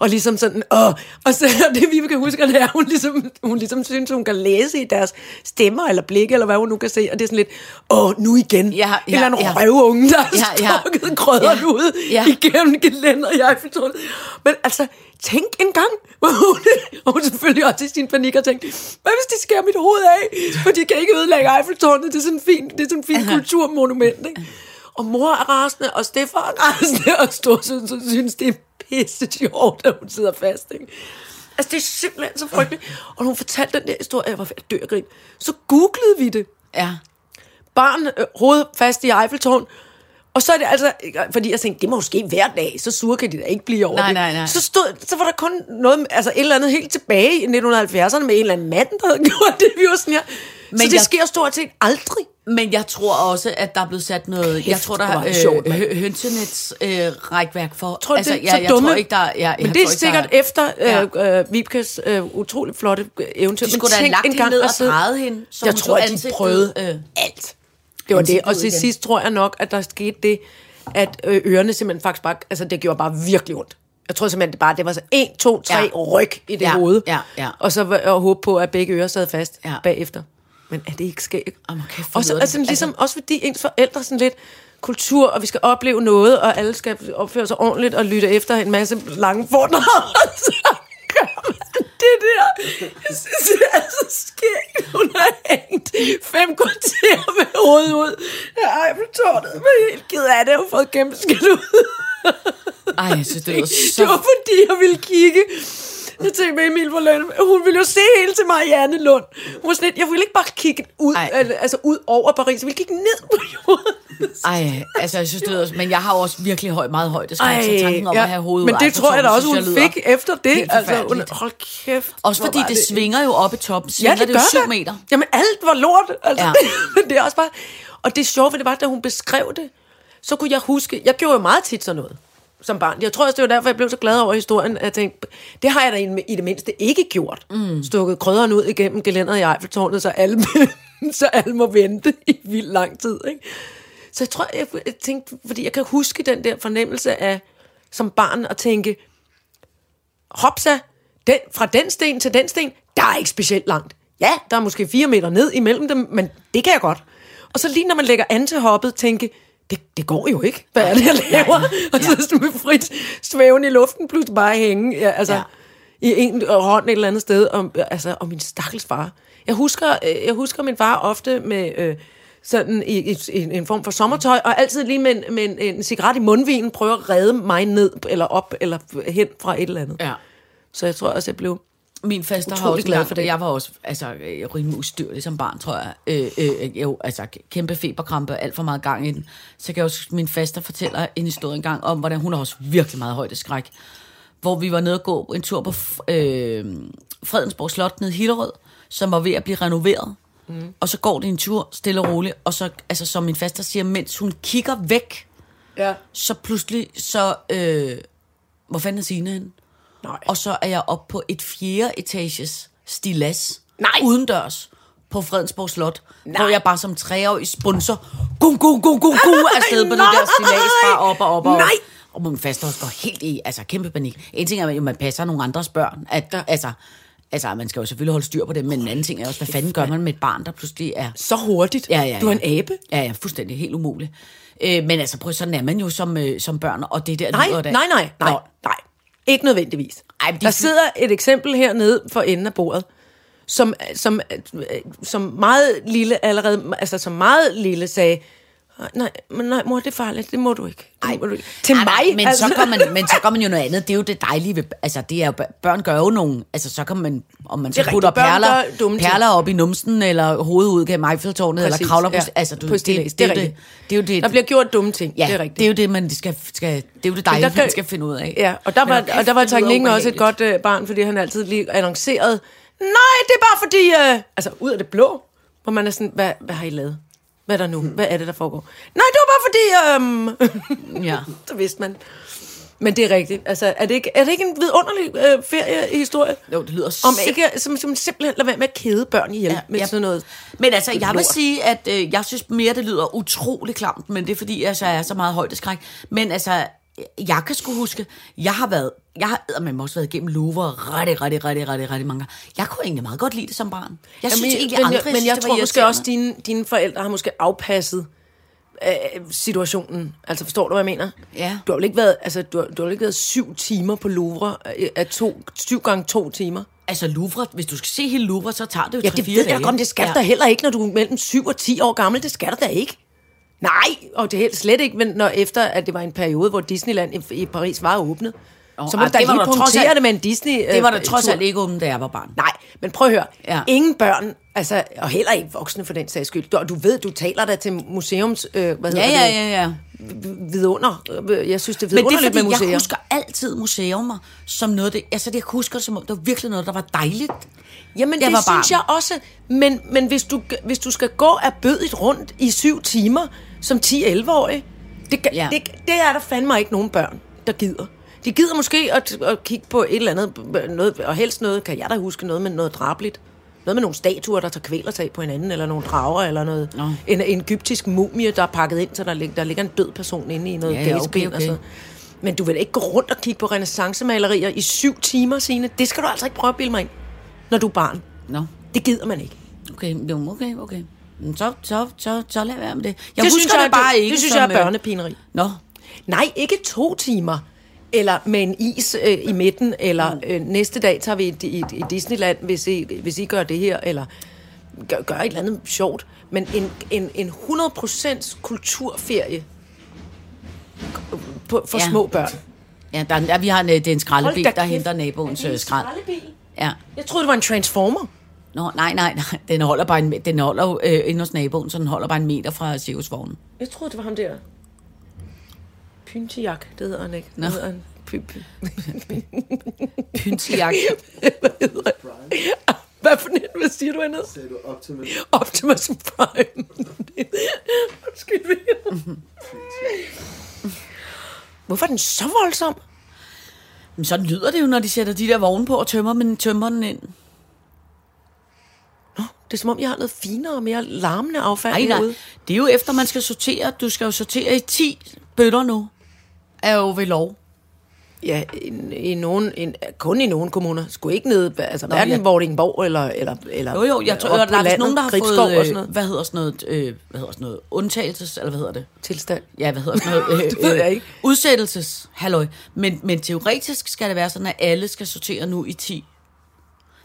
Og ligesom sådan, åh, og så det vi kan huske, det er, hun ligesom, hun ligesom synes, hun kan læse i deres stemmer eller blikke, eller hvad hun nu kan se, og det er sådan lidt, åh, nu igen. Ja, ja, en eller anden ja. røvunge, der har Ja, ja, krødderen Ja, ud ja. igennem gelænder i Eiffeltårnet. Men altså, tænk en gang, hvor hun, og hun selvfølgelig også i sin panik har tænkt, hvad hvis de skærer mit hoved af? For de kan ikke ødelægge Eiffeltårnet, det er sådan en fin, det er sådan en fin kulturmonument, ikke? Og mor er rasende, og Stefan er rasende, og storsøn så synes, det er pisse sjovt, at hun sidder fast, ikke? Altså, det er simpelthen så frygteligt. Og når hun fortalte den der historie, jeg var ved at dø af grin, så googlede vi det Ja. barn øh, hoved fast i Eiffeltårn. Og så er det altså, fordi jeg tænkte, det må jo ske hver dag, så sur kan de da ikke blive over Nej, det. nej, nej. Så, stod, så var der kun noget, altså et eller andet helt tilbage i 1970'erne med en eller anden mand, der havde gjort det. Vi var sådan her. Men så det jeg- sker stort set aldrig. Men jeg tror også, at der er blevet sat noget... jeg tror, der er sjovt, øh, hønsenets øh, rækværk for... Tror altså, det er jeg, så jeg dumme. tror ikke, der er... Jeg, jeg Men det er tror ikke, sikkert der efter øh, øh, Vibkes øh, utrolig flotte eventyr. De skulle da have lagt hende engang ned og drejet hende, så Jeg tror, at de prøvede øh, alt. Det var det. Og til sidst tror jeg nok, at der skete det, at øh, ørerne simpelthen faktisk bare, altså det gjorde bare virkelig ondt. Jeg tror simpelthen, det bare, det var så 1, 2, 3 Ja. ja. ryg i det Ja, hoved. ja, ja. Og så jeg håbe på, at begge ører sad fast Ja. ja. bagefter. Men er det ikke skægt? Jamen, hvor og så, altså, ligesom, også fordi ens forældre sådan lidt kultur, og vi skal opleve noget, og alle skal opføre sig ordentligt og lytte efter en masse lange foredrag. så gør man det der. Jeg synes, det er så skægt. Hun har hængt fem kvarter med hovedet ud af Eiffeltårnet. Men jeg er helt ked af det. Jeg har fået kæmpe skidt ud. Ej, jeg synes, det var Det var så... fordi, jeg ville kigge. Jeg tænkte med Emil for Lønne, hun ville jo se hele til Marianne Lund. Hun var sådan lidt, jeg ville ikke bare kigge ud, al- altså ud over Paris, jeg ville kigge ned på jorden. Ej, altså, jeg synes, det lyder... Men jeg har også virkelig højt, meget højt. Det skal tanken om ja. at have hovedet Men det tror jeg da også, hun fik efter det. Altså, hun, hold kæft. Også fordi var det svinger jo op i toppen. Svinger Ja, det, det, gør jo syv det. meter. Jamen, alt var lort. Altså, Ja. ja. men det er også bare... Og det sjove ved det var, da hun beskrev det, så kunne jeg huske... Jeg gjorde jo meget tit sådan noget som barn. Jeg tror også, det var derfor, jeg blev så glad over historien, at jeg tænkte, det har jeg da i, det mindste ikke gjort. Mm. Stukket krydderen ud igennem gelænderet i Eiffeltårnet, så alle, så alle må vente i vildt lang tid. Ikke? Så jeg tror, jeg, jeg tænkte, fordi jeg kan huske den der fornemmelse af, som barn, at tænke, hopsa, den, fra den sten til den sten, der er ikke specielt langt. Ja, der er måske fire meter ned imellem dem, men det kan jeg godt. Og så lige når man lægger an til hoppet, tænke, det, det går jo ikke. Hvad er det, jeg laver? Og så med frit svævende i luften, pludselig bare hænge. Ja, altså, Ja. ja. i en hånd et eller andet sted, om, altså, om min stakkels far. Jeg husker, øh, jeg husker min far ofte med øh, sådan i, i, i en form for sommertøj, og altid lige med en, med en, en cigaret i mundvinen, prøve at redde mig ned, eller op, eller hen fra et eller andet. Ja. Så jeg tror også, jeg blev... Min faster har også glad for det. Jeg var også altså, øh, rimelig ustyrlig som barn, tror jeg. Øh, øh, jo, altså kæmpe feberkrampe, alt for meget gang i den. Så kan jeg også, min faster fortæller en historie engang om, hvordan hun har også virkelig meget højdeskræk. Hvor vi var nede og gå en tur på øh, Fredensborg Slot nede i Hillerød, som var ved at blive renoveret. Mm. Og så går det en tur, stille og roligt, og så, altså som min faster siger, mens hun kigger væk, Ja. så pludselig, så, øh, hvor fanden er Signe henne? Nej. Og så er jeg oppe på et fjerde etages stilas. Nej. Udendørs på Fredensborg Slot. Nej. Hvor jeg bare som treårig sponsor, gu, gu, gu, gu, gu, afsted på det der stilas, bare op og op og op. Nej. Og min faste også går helt i, altså kæmpe panik. En ting er, at man passer nogle andres børn. At, altså, altså, man skal jo selvfølgelig holde styr på det, men en anden ting er også, hvad fanden gør man med et barn, der pludselig er... Så hurtigt. Ja, ja, Du er ja. en abe. Ja, ja, fuldstændig helt umuligt. Øh, men altså, prøv, sådan er man jo som, øh, som børn, og det der Nej, nej, nej, nej, Nå, nej. Ikke nødvendigvis. Ej, de der sidder et eksempel hernede for enden af bordet, som, som, øh, som meget lille allerede, altså som meget lille sagde, nej, men nej, mor, det er farligt, det må du ikke. Det må du ikke. Til Nej, nej, mig, men, altså. så gør man, men så gør man jo noget andet. Det er jo det dejlige ved, altså det er jo, børn gør jo nogle, altså så kan man, om man så er putter perler, perler op i numsen, eller hovedet ud gennem Eiffeltårnet, eller kravler på, ja, altså du, på det, det, det er det, det er jo det, der bliver gjort dumme ting, ja, det er rigtigt. det er jo det, man skal, skal det er jo det dejlige, der man skal finde ud af. Ja, og der var, og der var teknikken også et godt øh, barn, fordi han altid lige annoncerede, nej, det er bare fordi, øh, altså ud af det blå, hvor man er sådan, hvad, hvad har I lavet? Hvad er der nu? Hvad er det, der foregår? Nej, det var bare fordi, øhm, Ja. så vidste man. Men det er rigtigt. Altså, er det ikke, er det ikke en vidunderlig øh, feriehistorie? Jo, det lyder Om sim- ikke, som, som simpelthen lader være med at kede børn ihjel ja, med ja. sådan noget. Men altså, jeg vil sige, at øh, jeg synes mere, det lyder utrolig klamt, men det er fordi, altså, jeg er så meget højdeskræk. Men altså, jeg kan sgu huske, jeg har været, jeg har man også været igennem Louvre rigtig, rigtig, rigtig, rigtig, rigtig mange gange. Jeg kunne egentlig meget godt lide det som barn. Jeg synes Jamen, egentlig men, aldrig, jeg, men jeg det var tror måske også, dine, dine forældre har måske afpasset øh, situationen. Altså, forstår du, hvad jeg mener? Ja. Du har vel ikke været, altså, du har, du har ikke været syv timer på Louvre øh, af to, syv gange to timer? Altså Louvre, hvis du skal se hele Louvre, så tager det jo Ja, 3-4 det dage. ved jeg godt, det skal ja. ja. da heller ikke, når du er mellem 7 og 10 år gammel. Det skal du da ikke. Nej, og det er helt slet ikke, men når efter, at det var en periode, hvor Disneyland i, i Paris var åbnet. Nå, så må ej, du da det var lige der trods punktere alt- det med en Disney Det var der øh, trods alt ikke åbent, da jeg var barn. Nej, men prøv at høre. Ja. Ja. Ingen børn, altså, og heller ikke voksne for den sags skyld. Du, du ved, du taler da til museums... Øh, hvad Ja, hedder ja, det? ja, ja. Vidunder. Jeg synes, det er Men det er vidunderligt fordi, med museer. jeg husker altid museumer som noget, det, altså jeg husker som om, det var virkelig noget, der var dejligt. Jamen, Jeg det var barn. synes jeg også. Men, men hvis, du, hvis du skal gå af bødigt rundt i syv timer som 10-11-årig, det, Ja. ja. det, det er der fandme ikke nogen børn, der gider. De gider måske at, at kigge på et eller andet, noget, og helst noget, kan jeg da huske, noget med noget drabligt. Noget med nogle statuer, der tager kvælertag på hinanden, eller nogle drager, eller noget. Nå. En, en egyptisk mumie, der er pakket ind, så der, lig, der ligger en død person inde i noget Ja, ja, gasben okay, og okay. sådan Men du vil ikke gå rundt og kigge på renaissancemalerier i syv timer, Signe. Det skal du altså ikke prøve at bilde mig ind, når du er barn. Nå, Det gider man ikke. okay, okay, okay. Så, så, så, så lad være med det. Jeg det husker synes jeg, det bare det, ikke Det synes som, jeg er øh, børnepineri. Nå, Nej, ikke to timer. Eller med en is øh, i midten, eller øh, næste dag tager vi i, i, i Disneyland, hvis I, hvis I gør det her, eller gør, gør et eller andet sjovt. Men en, en, en 100% kulturferie på, for Ja. små børn. ja, der, der, vi har en, øh, det er en skraldebil, der kæft. henter naboens øh, skrald. Ja. Jeg troede, det var en transformer. Nå, nej, nej, nej. Den holder bare en, den holder øh, inde hos naboen, så den holder bare en meter fra cirkusvognen. Jeg troede, det var ham der. Pyntiak, det hedder han ikke. Nå. Det hedder han. Py, py. Pyntejak. Hvad hedder han? Hvad for en? Hvad siger du, hedder? Sagde du Optimus? Optimus Prime. Undskyld mig. Hvorfor er den så voldsom? Men sådan lyder det jo, når de sætter de der vogne på og tømmer, men tømmer den ind. Nå, det er som om, jeg har noget finere og mere larmende affald Nej, nej. herude. Det er jo efter, man skal sortere. Du skal jo sortere i 10 bøtter nu. Er jo ved lov. Ja, i, i nogen, i, kun i nogle kommuner. Skulle ikke ned, altså Nå, hverken ja. Vordingborg eller, eller, eller Jo, jo, jeg tror, der er landet, nogen, der har Gribskov fået, sådan øh, noget. hvad hedder sådan noget, øh, hvad hedder sådan noget, undtagelses, eller hvad hedder det? tilstand. Ja, hvad hedder sådan noget? Øh, Det ved jeg ikke. Udsættelses, halløj. Men, men teoretisk skal det være sådan, at alle skal sortere nu i 10.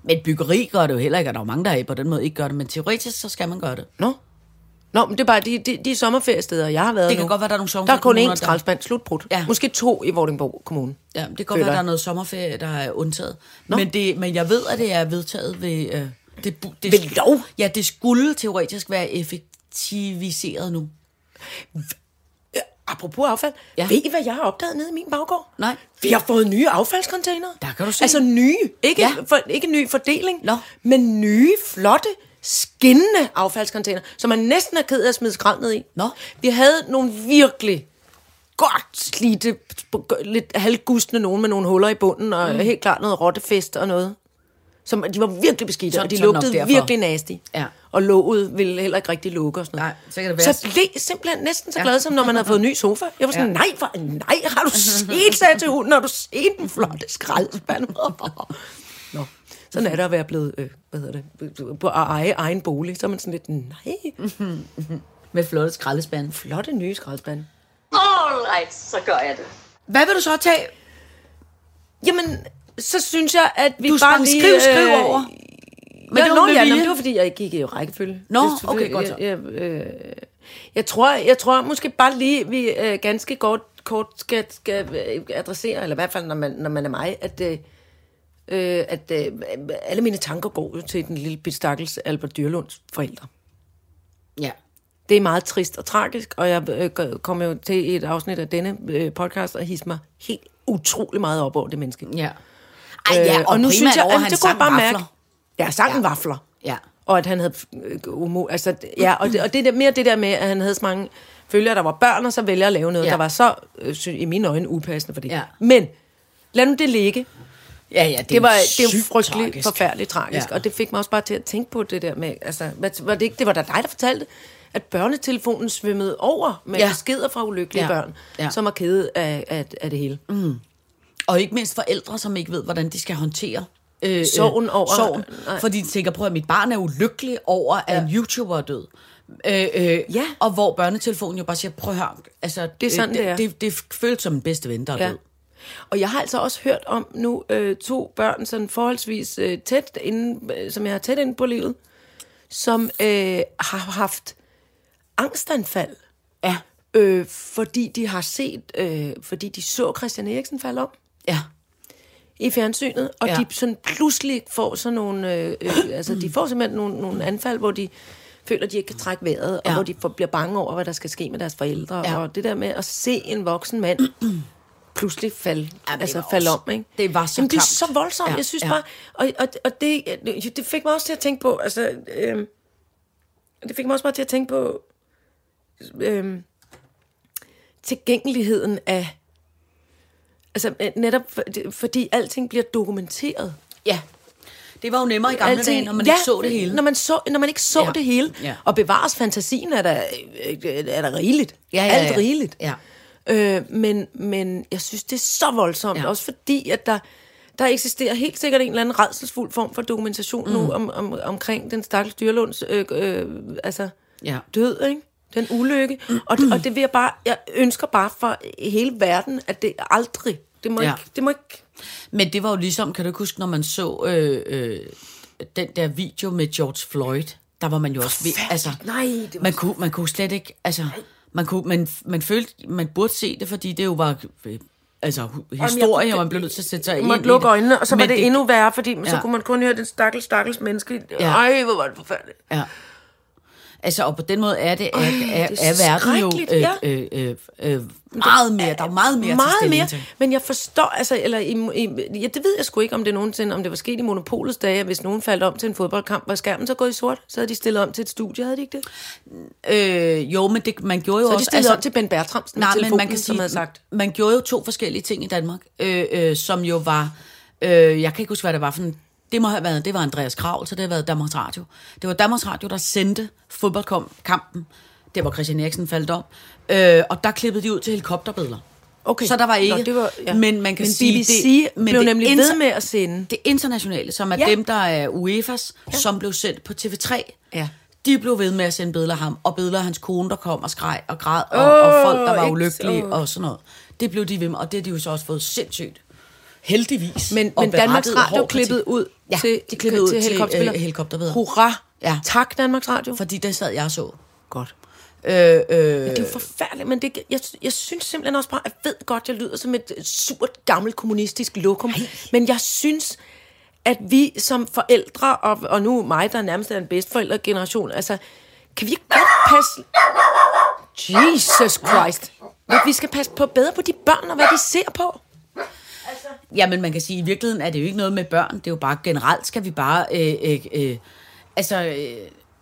Men byggeri gør det jo heller ikke, og der er jo mange, der er på den måde ikke gør det, men teoretisk så skal man gøre det. Nå. Nå, men det er bare de, de, de sommerferiesteder, jeg har været Det kan nu. godt være, der er nogle Der er kun én skraldespand, slutbrudt. Ja. Måske to i Vordingborg Kommune. Ja, det kan godt Føler være, der er noget sommerferie, der er undtaget. Men, det, men jeg ved, at det er vedtaget ved... Øh, det, det, Ved lov? Ja, det skulle teoretisk være effektiviseret nu. Apropos affald. Ja. Ved I, hvad jeg har opdaget nede i min baggård? Nej. Vi har fået nye affaldscontainere. Der kan du se. Altså nye. Ikke, ja. for, ikke ny fordeling, Nå. men nye, flotte, skinnende affaldscontainer, som man næsten er ked af at smide skrald ned i. Nå. Vi havde nogle virkelig godt slidte, lidt halvgustne nogen med nogle huller i bunden, og mm. helt klart noget rottefest og noget. Som, de var virkelig beskidte, Så- og de lugtede virkelig nasty. Ja. Og låget ville heller ikke rigtig lukke og sådan noget. Nej, så kan det være- Så blev simpelthen næsten så Ja. glad, som når man havde fået en ny sofa. Jeg var sådan, Ja. nej, for, nej, har du set, sagde til hunden, når du set den flotte skraldespand? Nå, sådan er det at være blevet, øh, hvad hedder det, på at eje egen bolig. Så er man sådan lidt, nej, Med flotte skraldespande. flotte nye skraldespande. All right, så gør jeg det. Hvad vil du så tage? Jamen, så synes jeg, at vi Du bare lige... skriv, skriv over. Men ja, det var nå, ja, nå, det var fordi, jeg ikke gik i rækkefølge. Nå, Det okay, godt så. Jeg, jeg, øh, jeg, tror, jeg tror måske bare lige, vi øh, ganske kort, kort skal, skal øh, adressere, eller i hvert fald, når man, når man er mig, at, øh, øh, at øh, alle mine tanker går jo til den lille stakkels Albert Dyrlunds forældre. Ja. Det er meget trist og tragisk, og jeg øh, kommer jo til et afsnit af denne øh, podcast og hisse mig helt utrolig meget op over det menneske. Ja. Ej, ja, og, og nu synes jeg, at han det kunne bare vafler. mærke. Ja, sangen Ja. vafler. Ja. Og at han havde øh, umo, altså, ja, og det, og det der, mere det der med, at han havde så mange følger, der var børn, og så vælger at lave noget, Ja. der var så, øh, i mine øjne, upassende for det. Ja. Men lad nu det ligge. Ja, ja, det, Det var, er det sygt frygteligt tragisk. forfærdeligt tragisk, Ja. ja. og det fik mig også bare til at tænke på det der med, altså, hvad, var det ikke, det var da dig, der fortalte, at børnetelefonen svømmede over med Ja. ja. beskeder fra ulykkelige Ja. ja. børn, Ja. ja. som er kede af, af, af det hele. Mm. Og ikke mindst forældre, som ikke ved, hvordan de skal håndtere øh, Sorgen over- sorgen, nej. fordi de tænker på, at mit barn er ulykkelig over, at en YouTuber er død. Øh, øh, Ja. Og hvor børnetelefonen jo bare siger, prøv at høre, altså, Det er sådan, øh, det er. Det, det, det føles som den bedste ven, der er Ja. død. Og jeg har altså også hørt om nu øh, to børn, sådan forholdsvis øh, tæt inde, øh, som jeg har tæt inde på livet, som øh, har haft angstanfald, Ja. øh, fordi de har set, øh, fordi de så Christian Eriksen falde om Ja. i fjernsynet, og Ja. de sådan pludselig får sådan nogle, øh, øh, altså de får simpelthen nogle, nogle anfald, hvor de føler, at de ikke kan trække vejret, ja. Ja. og hvor de får, bliver bange over, hvad der skal ske med deres forældre, ja. og det der med at se en voksen mand pludselig falde, Ja, ja, altså falde også- om, ikke? det var så Jamen, det er så voldsomt, Ja, ja, jeg synes ja. ja. bare, og, og, og det, det fik mig også til at tænke på, altså, øh, det fik mig også bare til at tænke på, øh, tilgængeligheden af, altså øh, netop for, fordi alting bliver dokumenteret. ja. Det var jo nemmere i gamle dage, når man ikke så det hele. Når man, så, når man ikke så Ja. ja. det hele. Ja. Og bevares fantasien er der, øh, er der rigeligt. Ja, ja, Alt ja. rigeligt. Ja. Øh, men, men jeg synes, det er så voldsomt. Ja. Også fordi, at der, der eksisterer helt sikkert en eller anden redselsfuld form for dokumentation mm. nu om, om, omkring den stakkels dyrlunds øh, øh, altså, Ja. død, ikke? Den ulykke. Og, og det vil jeg bare, jeg ønsker bare for hele verden, at det aldrig, det må, Ja. ikke, det må ikke Men det var jo ligesom, kan du ikke huske, når man så øh, øh, den der video med George Floyd, der var man jo også ved, altså, Nej, det var man kunne, man kunne slet ikke, altså, man, kunne, man, man følte, man burde se det, fordi det jo var, øh, altså, historie, og man blev nødt til at sætte sig ind i lukke det. øjnene, og så var Men det, endnu værre, fordi ja. så kunne man kun høre den stakkels, stakkels menneske. Ja. Ej, hvor var det forfærdeligt. Ja. Altså, og på den måde er det, Ej, er, det er er verden jo øh, ja. øh, øh, øh, meget mere, der er meget mere Meget mere, til. men jeg forstår, altså, eller i, i, ja, det ved jeg sgu ikke, om det nogensinde, om det var sket i monopolets dage, at hvis nogen faldt om til en fodboldkamp, var skærmen så gået i sort, så havde de stillet om til et studie, havde de ikke det? Øh, jo, men det, man gjorde jo Så havde de også... stillet altså, om til Ben Bertramsen Nej, men man kan som sige, havde sagt. man gjorde jo to forskellige ting i Danmark, øh, øh, som jo var, øh, jeg kan ikke huske, hvad det var for en, det må have været, det var Andreas Kravl, så det har været Danmarks Radio. Det var Danmarks Radio, der sendte fodboldkampen, der hvor Christian Eriksen faldt om, øh, og der klippede de ud til helikopterbilleder. Okay. Så der var ikke, Nå, det var, ja. men man kan men sige, BBC det, men blev det nemlig inter- ved med at sende. det internationale, som er Ja. dem, der er UEFA's, ja. som blev sendt på TV3, Ja. de blev ved med at sende billeder af ham, og billeder af hans kone, der kom og skreg og græd, og, Åh, og folk, der var ulykkelige så- og sådan noget. Det blev de ved med, og det har de jo så også fået sindssygt. Heldigvis. Men, men Danmarks Radio klippede ud Ja, til, de klippede ud til til, helikopterbilleder. øh. Hurra! Ja. Tak, Danmarks Radio. Fordi det sad jeg så. Godt. Øh, øh, Det er jo forfærdeligt, men det, jeg, jeg synes simpelthen også bare, jeg ved godt, jeg lyder som et surt, gammelt kommunistisk lokum, men jeg synes, at vi som forældre, og, og nu mig, der nærmest er en bedstforældregeneration, altså, kan vi ikke godt passe... Jesus Christ! At vi skal passe på bedre på de børn, og hvad de ser på. Ja, men man kan sige, at i virkeligheden er det jo ikke noget med børn. Det er jo bare generelt skal vi bare... Øh, øh, øh, altså, øh,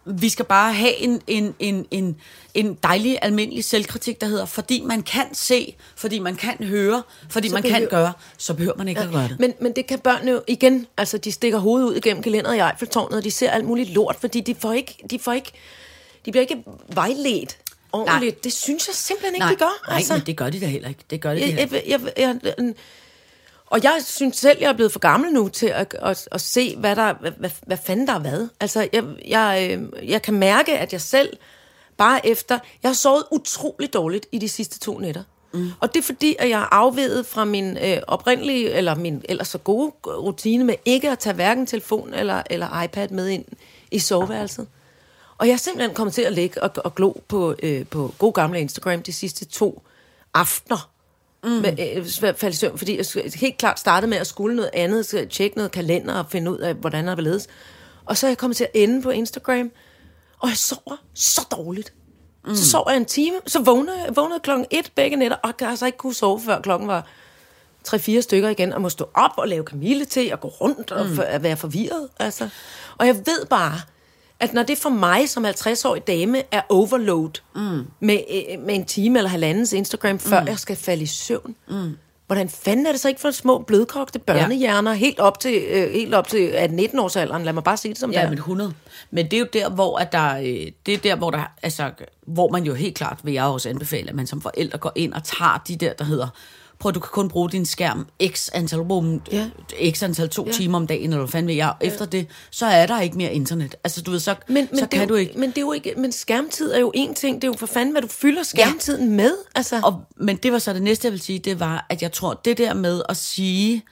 vi skal bare have en, en, en, en, en dejlig, almindelig selvkritik, der hedder, fordi man kan se, fordi man kan høre, fordi Så man kan behøver- gøre, så behøver man ikke at gøre det. Men, men det kan børnene jo igen, altså de stikker hovedet ud igennem gelænderet i Eiffeltårnet, og de ser alt muligt lort, fordi de får ikke, de får ikke, de bliver ikke vejledt ordentligt. Nej. Det synes jeg simpelthen ikke, Nej, de gør. nej, men det gør de da heller ikke. Det gør de jeg, heller jeg, ikke. jeg, jeg, jeg, og jeg synes selv, jeg er blevet for gammel nu til at, at, at se, hvad, der, hvad, hvad, hvad fanden der er hvad. Altså, jeg, jeg, øh, jeg kan mærke, at jeg selv bare efter... Jeg har sovet utrolig dårligt i de sidste to nætter. Mm. Og det er fordi, at jeg er afvedet fra min øh, oprindelige, eller min ellers så gode rutine med ikke at tage hverken telefon eller, eller iPad med ind i soveværelset. Og jeg er simpelthen kommet til at ligge og, og glo på, øh, på god gamle Instagram de sidste to aftener. Mm. Med, øh, faldt i søvn, fordi jeg helt klart startede med at skulle noget andet, så tjekke noget kalender og finde ud af, hvordan der ledes. Og så er jeg kommet til at ende på Instagram, og jeg sover så dårligt. Mm. Så sover jeg en time, så vågner jeg vågnede klokken et begge nætter, og kan altså ikke kunne sove, før klokken var 3-4 stykker igen, og må stå op og lave kamille til, og gå rundt og for, at være forvirret. Altså. Og jeg ved bare, at når det for mig som 50-årig dame er overload mm. med, øh, med en time eller halvandens Instagram, før mm. jeg skal falde i søvn, mm. hvordan fanden er det så ikke for små blødkogte børnehjerner ja. helt op til, øh, helt op til 18-19-årsalderen? Lad mig bare sige det som det Ja, er. men 100. Men det er jo der, hvor, at der, øh, det er der, hvor, der, altså, hvor man jo helt klart, vil jeg også anbefale, at man som forældre går ind og tager de der, der hedder, prøv du kan kun bruge din skærm x antal, rum, Ja. x antal to Ja. ja. timer om dagen, eller hvad fanden ved jeg. Efter det, så er der ikke mere internet. Altså du ved, så, Men, men, så det kan jo, du ikke. men det er jo ikke. Men skærmtid er jo en ting. Det er jo for fanden, hvad du fylder skærmtiden med. Altså, Og, men det var så det næste, jeg vil sige, det var, at jeg tror, det der med at sige,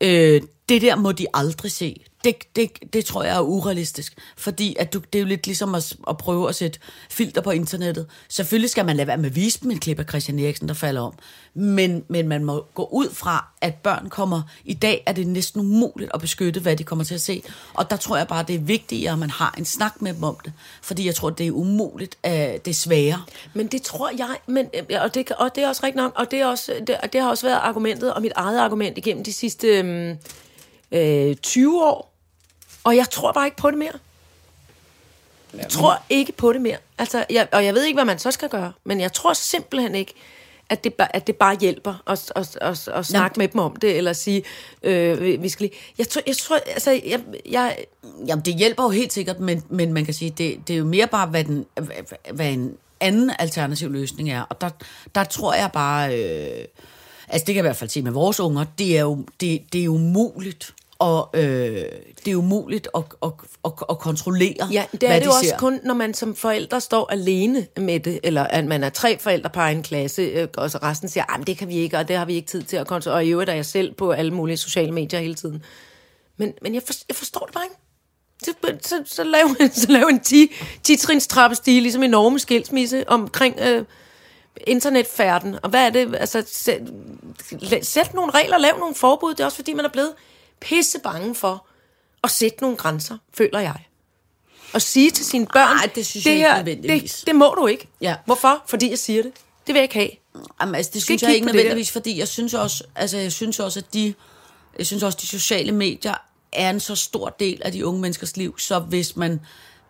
øh, det der må de aldrig se, det, det, det tror jeg er urealistisk. Fordi at du, det er jo lidt ligesom at, at prøve at sætte filter på internettet. Selvfølgelig skal man lade være med at vise dem en klip af Christian Eriksen, der falder om. Men, men man må gå ud fra, at børn kommer... I dag er det næsten umuligt at beskytte, hvad de kommer til at se. Og der tror jeg bare, det er vigtigt, at man har en snak med dem om det. Fordi jeg tror, det er umuligt, at det er sværere. Men det tror jeg, men, øh, og, det, og det er også rigtigt nok, og det, er også, det, det har også været argumentet, og mit eget argument igennem de sidste Øh øh, 20 år. Og jeg tror bare ikke på det mere. Jeg tror ikke på det mere. Altså, jeg, og jeg ved ikke, hvad man så skal gøre, men jeg tror simpelthen ikke, at det, at det bare hjælper at, at, at, at snakke med dem om det, eller sige, øh, vi skal lige... Jeg tror, jeg tror altså, jeg, jeg, Jamen, det hjælper jo helt sikkert, men, men man kan sige, det, det er jo mere bare, hvad, den, hvad, hvad en anden alternativ løsning er. Og der, der tror jeg bare... Øh, altså, det kan jeg i hvert fald sige med vores unger, det er jo, det, det er umuligt. Og øh, det er umuligt at, at, at, at kontrollere, Ja, det hvad er det de jo også ser. kun, når man som forældre står alene med det, eller at man er tre forældre på en klasse, øh, og så resten siger, at det kan vi ikke, og det har vi ikke tid til at kontrollere, og i øvrigt er jeg selv på alle mulige sociale medier hele tiden. Men, men jeg, for, jeg forstår det bare ikke. Så, så, så lav, så lav en 10, 10-trins trappestige, ligesom en enorme skilsmisse omkring øh, internetfærden. Og hvad er det? Altså, sæt, sæt nogle regler, lav nogle forbud. Det er også fordi, man er blevet pisse bange for at sætte nogle grænser, føler jeg. Og sige til sine børn, Ej, det synes jeg ikke nødvendigvis." Det, det må du ikke. Ja. Hvorfor? Fordi jeg siger det. Det vil jeg ikke have. Jamen, altså, det synes ikke jeg ikke det nødvendigvis, fordi jeg synes også, altså, jeg synes også, at de, jeg synes også, de sociale medier er en så stor del af de unge menneskers liv, så hvis man,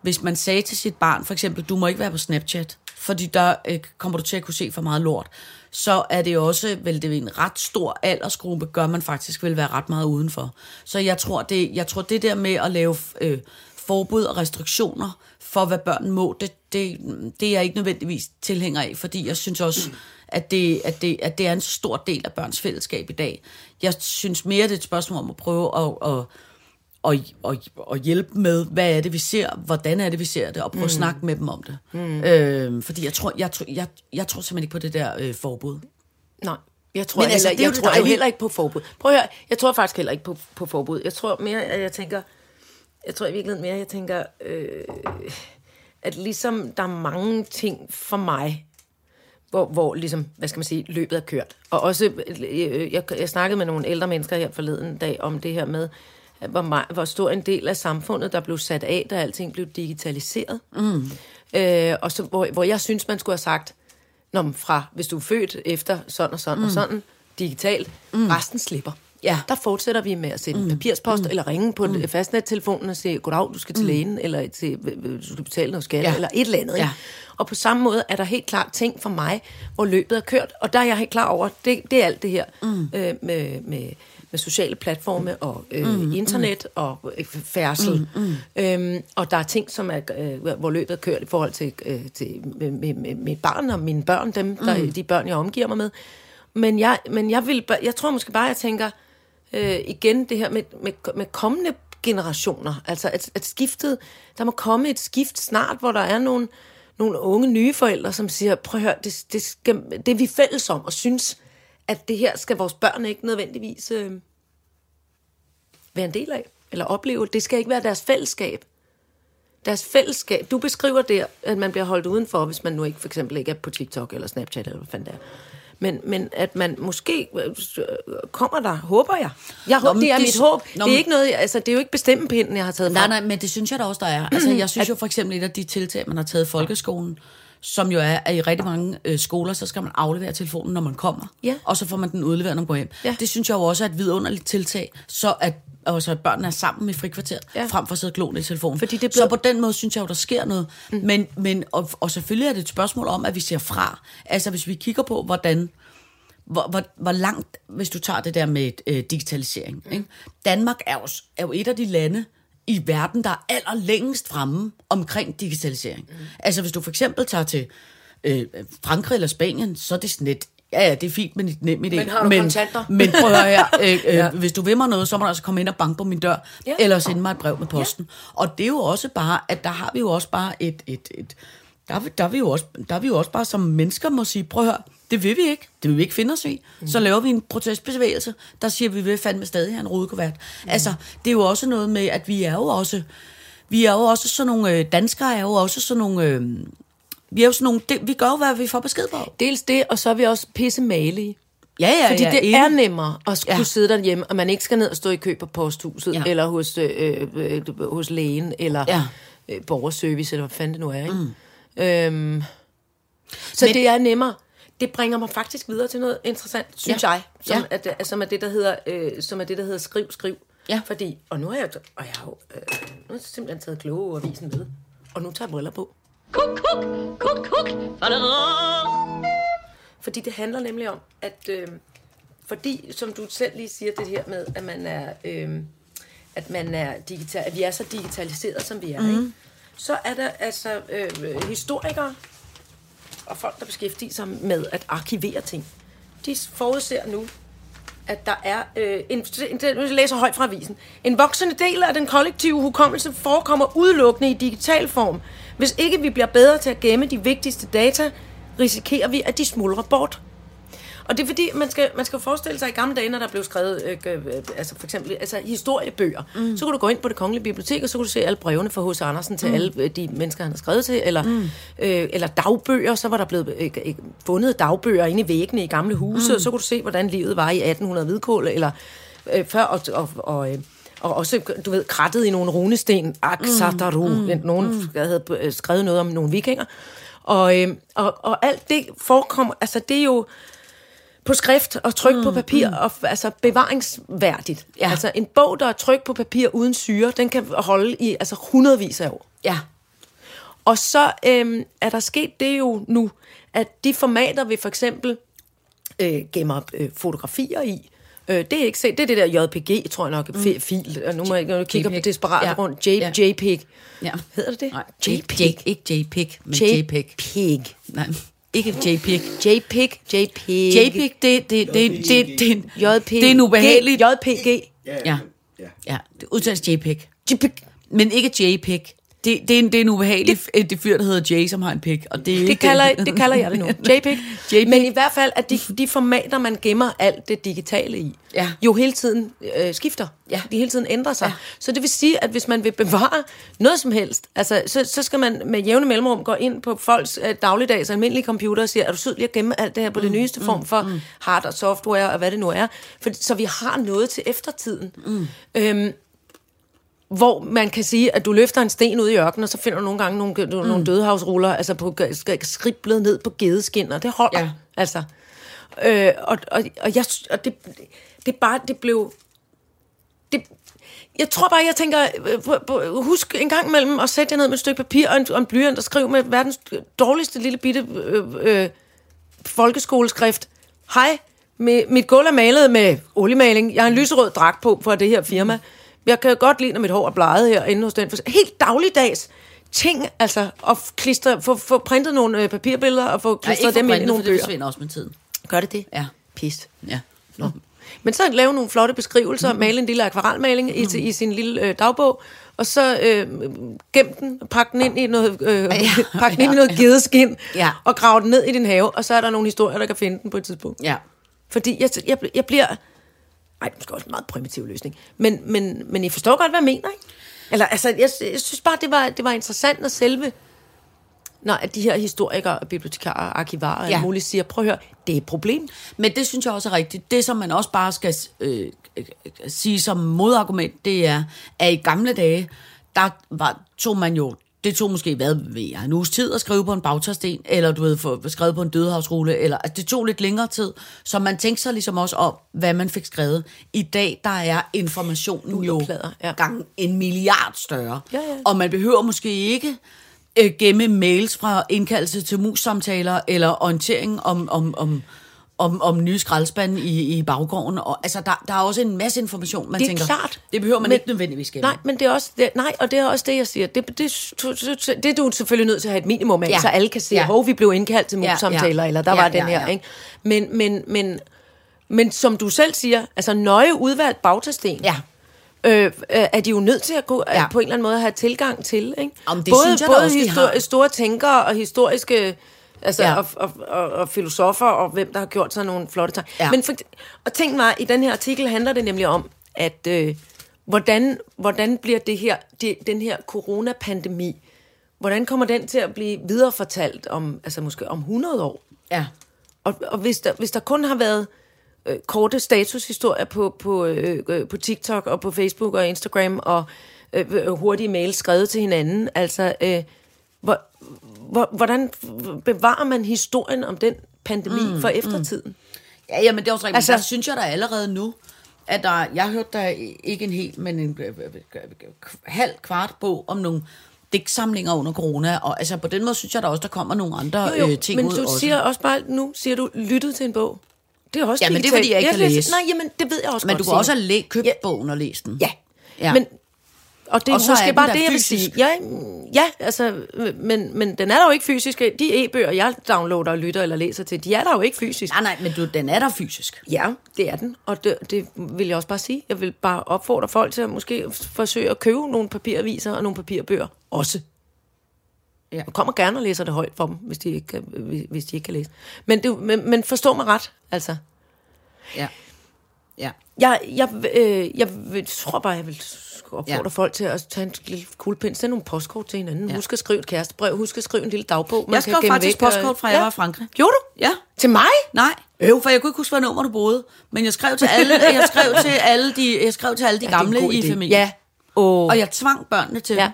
hvis man sagde til sit barn, for eksempel, du må ikke være på Snapchat, fordi der øh, kommer du til at kunne se for meget lort, så er det også, vel det er en ret stor aldersgruppe, gør man faktisk vil være ret meget udenfor. Så jeg tror, det, jeg tror, det der med at lave øh, forbud og restriktioner for, hvad børn må, det, det, det er jeg ikke nødvendigvis tilhænger af, fordi jeg synes også, at det, at, det, at det er en stor del af børns fællesskab i dag. Jeg synes mere, det er et spørgsmål om at prøve at, at, at, at, at hjælpe med, hvad er det, vi ser, hvordan er det, vi ser det, og prøve mm. at snakke med dem om det. Mm. Øh, fordi jeg tror, jeg, tror, jeg, jeg tror simpelthen ikke på det der øh, forbud. Nej. Jeg tror, Men altså, heller, det jeg det tror jo dejlige. heller ikke på forbud. Prøv at høre, jeg tror faktisk heller ikke på, på forbud. Jeg tror mere, at jeg tænker, jeg tror i virkeligheden mere, jeg tænker, øh, at ligesom der er mange ting for mig, hvor, hvor ligesom, hvad skal man sige, løbet er kørt. Og også, øh, jeg, jeg snakkede med nogle ældre mennesker her forleden dag om det her med, at hvor, meget, hvor stor en del af samfundet, der blev sat af, da alting blev digitaliseret. Mm. Øh, og så, hvor, hvor jeg synes, man skulle have sagt, Nå, fra hvis du er født efter sådan og sådan mm. og sådan, digitalt, mm. resten slipper. Ja. Der fortsætter vi med at sende mm. papirspost, mm. eller ringe på mm. fastnettelefonen og sige, goddag, du skal til lægen, eller til, du skal betale noget skat, Ja. eller et eller andet. Ja. Og på samme måde er der helt klart ting for mig, hvor løbet er kørt, og der er jeg helt klar over, det, det er alt det her mm. øh, med, med, med sociale platforme og øh, mm. internet og øh, færdsel. Mm. Mm. Øhm, og der er ting, som er, øh, hvor løbet er kørt i forhold til, øh, til med, med, med mit barn og mine børn, dem, der, mm. de børn, jeg omgiver mig med. Men jeg, men jeg, vil, jeg tror måske bare, jeg tænker øh, igen det her med, med, med kommende generationer. Altså at, at skiftet, der må komme et skift snart, hvor der er nogle, nogle unge nye forældre, som siger, prøv at høre, det, det, skal, det er vi fælles om, og synes, at det her skal vores børn ikke nødvendigvis øh, være en del af, eller opleve. Det skal ikke være deres fællesskab. Deres fællesskab. Du beskriver der, at man bliver holdt udenfor, hvis man nu ikke for eksempel ikke er på TikTok eller Snapchat, eller hvad fanden det er. Men, men at man måske øh, kommer der, håber jeg. jeg Nå, det er det- mit håb. Nå, det er ikke noget, altså det er jo ikke bestemmepinden, jeg har taget Nej, frem. nej, men det synes jeg da også, der er. Altså, jeg synes jo for eksempel, et af de tiltag, man har taget i folkeskolen, som jo er, at i rigtig mange øh, skoler, så skal man aflevere telefonen, når man kommer. Ja. Og så får man den udleveret, når man går hjem. Ja. Det synes jeg jo også er et vidunderligt tiltag, så at, altså at børnene er sammen i frikvarter, Ja. frem for at sidde og i telefonen. Fordi det er Så på den måde synes jeg jo, der sker noget. Mm. Men, men, og, og selvfølgelig er det et spørgsmål om, at vi ser fra. Altså hvis vi kigger på, hvordan hvor, hvor, hvor langt, hvis du tager det der med øh, digitalisering. Ikke? Danmark er jo, er jo et af de lande i verden, der er allerlængst fremme omkring digitalisering. Mm. Altså hvis du for eksempel tager til øh, Frankrig eller Spanien, så er det sådan lidt, ja ja, det er fint med dit nem idé. Men har du men, kontanter? Men prøv at høre her, øh, øh, ja. hvis du vil mig noget, så må du altså komme ind og banke på min dør, Ja. eller sende mig et brev med posten. Ja. Og det er jo også bare, at der har vi jo også bare et, et, et der, er vi- der, er vi jo også, der er vi jo også bare som mennesker må sige, prøv at høre, det vil vi ikke. Det vil vi ikke finde os i. Mm. Så laver vi en protestbevægelse, der siger, at vi vil fandme stadig have en rodekuvert. Mm. Altså, det er jo også noget med, at vi er jo også, vi er jo også sådan nogle, øh, danskere er jo også sådan nogle, øh, vi er jo sådan nogle, det, vi gør jo, hvad vi får besked på. Dels det, og så er vi også pisse malige. Ja, ja, Fordi ja, det enig. er nemmere at skulle ja. Sidde derhjemme, og man ikke skal ned og stå i kø på posthuset, ja. Eller hos, øh, øh, hos lægen, eller. Ja. øh, borgerservice, eller hvad fanden det nu er. Ikke? Mm. Øhm, så Men- det er nemmere. Det bringer mig faktisk videre til noget interessant, synes Ja. jeg, som, Ja. er, som, er det, der hedder, øh, som er det, der hedder skriv, skriv. Ja. Fordi, og nu har jeg, og jeg har jo, øh, nu har jeg simpelthen taget kloge avisen med, og nu tager jeg briller på. Kuk, kuk, kuk, kuk. Fordi det handler nemlig om, at øh, fordi, som du selv lige siger, det her med, at man er, øh, at man er digital, at vi er så digitaliseret, som vi er, mm. ikke? så er der altså øh, historikere og folk, der beskæftiger sig med at arkivere ting. De forudser nu, at der er øh, en, en, nu læser højt fra avisen. En voksende del af den kollektive hukommelse forekommer udelukkende i digital form. Hvis ikke vi bliver bedre til at gemme de vigtigste data, risikerer vi, at de smuldrer bort. Og det er fordi, man skal, man skal forestille sig i gamle dage, når der blev skrevet, øh, øh, altså for eksempel altså historiebøger, mm. så kunne du gå ind på det kongelige bibliotek, og så kunne du se alle brevene fra H.C. Andersen til mm. alle øh, de mennesker, han har skrevet til, eller, mm. øh, eller dagbøger, så var der blevet øh, øh, fundet dagbøger inde i væggene i gamle huse, mm. og så kunne du se, hvordan livet var i 1800 hvidkål, eller øh, før, og, og, og øh, og også, du ved, krattet i nogle runesten, Aksataru, mm. nogen mm. havde øh, skrevet noget om nogle vikinger. Og, øh, og, og alt det forekommer, altså det er jo på skrift og tryk mm, på papir, mm. og altså bevaringsværdigt. Ja. Altså en bog, der er tryk på papir uden syre, den kan holde i altså hundredvis af år. Ja. Og så øhm, er der sket det jo nu, at de formater, vi for eksempel øh, gemmer øh, fotografier i, øh, det er ikke set, det er det der JPG, tror jeg nok, mm. fil, og nu må jeg kigger på JPEG. desperat Ja. rundt, J, Ja. JPEG. Ja. Hedder det det? Nej, JPEG. J, ikke JPEG, men JPEG. JPEG. Nej, ikke JPEG. JPEG. JPEG. JPEG, det, det, det, det, det, det, JPG. det er en ubehageligt... JPG. Ja, ja, det udtales JPEG. JPEG. Men ikke JPEG. Det, det, er en, det er en ubehagelig det, det fyr, der hedder Jay, som har en pik. Og det, Det kalder, det kalder jeg det nu. JPEG. JPEG. Men i hvert fald, at de, de formater, man gemmer alt det digitale i, Ja. jo hele tiden øh, skifter. Ja. De hele tiden ændrer sig. Ja. Så det vil sige, at hvis man vil bevare noget som helst, altså, så, så skal man med jævne mellemrum gå ind på folks øh, dagligdags almindelige computer og sige, er du sød lige at gemme alt det her på det nyeste form for mm. hard og software og hvad det nu er. For, så vi har noget til eftertiden. Mm. Øhm, hvor man kan sige, at du løfter en sten ud i ørkenen, og så finder du nogle gange nogle, mm. nogle dødehavsruller, altså på, sk- skriblet ned på gedeskin, og det holder. Ja. Altså. Øh, og, og, og, jeg, og det, det bare, det blev... Det, jeg tror bare, jeg tænker, øh, husk en gang imellem at sætte jer ned med et stykke papir og en, og en blyant og skrive med verdens dårligste lille bitte øh, øh, folkeskoleskrift. Hej, mit gulv er malet med oliemaling. Jeg har en lyserød dragt på for det her firma. Jeg kan godt lide, når mit hår er bleget her inde hos den. Helt dagligdags ting, altså, at klistre, få, få printet nogle øh, papirbilleder og få klistret dem ind i nogle det bøger. forsvinder også med tiden. Gør det det? Ja. Pist. Ja. Nå. Men så lave nogle flotte beskrivelser, mm. male en lille akvarelmaling i, i sin lille øh, dagbog, og så øh, gem den, pak den ind i noget, øh, ja, pak den ind i noget gedeskin, Ja. og grav den ned i din have, og så er der nogle historier, der kan finde den på et tidspunkt. Ja. Fordi jeg, jeg, jeg bliver... Ej, det er også en meget primitiv løsning. Men, men, men I forstår godt, hvad jeg mener, ikke? Eller, altså, jeg, jeg synes bare, det var, det var interessant at selve... Når at de her historikere, bibliotekarer, arkivarer og Ja. muligt siger, prøv at høre, det er et problem. Men det synes jeg også er rigtigt. Det, som man også bare skal øh, øh, sige som modargument, det er, at i gamle dage, der var, tog man jo det tog måske, hvad ved jeg, en uges tid at skrive på en bagtagsten, eller du ved, få skrevet på en dødehavsrulle, eller altså, det tog lidt længere tid, så man tænkte sig ligesom også om, hvad man fik skrevet. I dag, der er informationen jo ja. gang en milliard større, Ja, ja. og man behøver måske ikke øh, gemme mails fra indkaldelse til mus-samtaler, eller orientering om, om, om, om, om nye skraldespande i, i baggården. Og, altså, der, der er også en masse information, man Det er tænker, klart. det behøver man Men- ikke nødvendigvis gemme. Nej, men det er også det, nej, og det er også det, jeg siger. Det, det, det, det er du selvfølgelig nødt til at have et minimum af, Ja. ja. så alle kan se, Ja. ja. hov, vi blev indkaldt til Ja, mus-samtaler, ja. eller der Ja, var den ja, her, ja. ikke? Men, men, men, men som du selv siger, altså nøje udvalgt bagtasten, Ja. øh, øh, er de jo nødt til at gå Ja. ja. på en eller anden måde at have tilgang til. Ikke? Jamen, det både synes jeg både også, har. store tænkere og historiske altså, Ja. og, og, og, og filosofer, og hvem der har gjort sig nogle flotte ting. Ja. Men for, og ting var, i den her artikel handler det nemlig om, at øh, hvordan, hvordan bliver det her, det, den her coronapandemi, hvordan kommer den til at blive viderefortalt om, altså måske om 100 år? Ja. Og, og hvis, der, hvis der kun har været øh, korte statushistorier på, på, øh, øh, på TikTok og på Facebook og Instagram og øh, øh, hurtige mails skrevet til hinanden, altså, øh, hvor, hvor, hvordan bevarer man historien om den pandemi mm, for eftertiden? Ja, jamen det er også rigtigt. Altså, der synes jeg da allerede nu, at der, jeg har hørt der ikke en hel, men en øh, øh, øh, halv kvart bog om nogle digtsamlinger under corona, og altså på den måde synes jeg da også, der kommer nogle andre Jo, jo, øh, ting men ud du også. siger også bare, nu siger du, lyttet til en bog. Det er også Ja, men det er, fordi jeg ikke kan læser- læse. Nej, jamen, det ved jeg også men godt, du kan også læ- købt Ja. bogen og læst den. Ja. ja. Men, og det er Og så måske bare det, jeg vil sige. Ja, ja altså, men, men den er der jo ikke fysisk. De e-bøger, jeg downloader og lytter eller læser til, de er der jo ikke fysisk. Nej, nej, men du, den er der fysisk. Ja, det er den. Og det, det vil jeg også bare sige. Jeg vil bare opfordre folk til at måske forsøge at købe nogle papiraviser og nogle papirbøger også. Ja. Jeg kommer gerne og læser det højt for dem, hvis de ikke hvis de ikke kan læse. Men, det, men, men forstå mig ret, altså. Ja. Ja. Jeg, jeg, øh, jeg vil, tror bare, jeg vil opfordre Ja. ja. folk til at tage en lille kuglepind, sende nogle postkort til hinanden. Ja. Ja. Husk at skrive et kærestebrev, husk at skrive en lille dagbog. man Jeg skrev faktisk væk, og- postkort fra, jeg var i Frankrig. Gjorde du? Ja. Til mig? Nej, Øv. for jeg kunne ikke huske, hvad nummer du boede. Men jeg skrev til alle, jeg skrev til alle de, jeg skrev til alle de Ja, gamle i familien. Ja. Oh. Og jeg tvang børnene til Ja.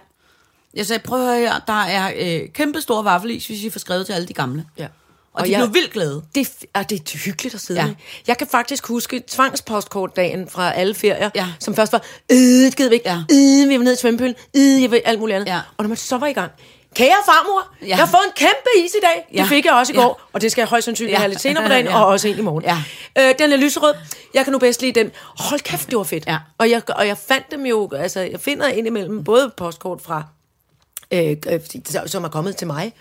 Jeg sagde, prøv at høre her, der er øh, kæmpe store vaffelis, hvis I får skrevet til alle de gamle. Ja. Og, og de jeg- blev vildt glade. Det, er ah, det er hyggeligt at sidde Ja. ja. med. Jeg kan faktisk huske tvangspostkortdagen fra alle ferier, Ja. som først var, øh, det gider vi ikke, Ja. ja. øh, vi var nede i svømmepølen, øh, jeg vil alt muligt andet. Ja. Og når man så var i gang, kære farmor, Ja. ja. jeg har fået en kæmpe is i dag. Ja. Det fik jeg også i Ja. går, og det skal jeg højst sandsynligt Ja. have lidt senere på dagen, Ja. og også en i morgen. Ja. Øh, den er lyserød. Jeg kan nu bedst lide den. Hold kæft, det var fedt. Ja. Og, jeg, og jeg fandt dem jo, altså jeg finder indimellem både postkort fra øh, øh, som er kommet til mig,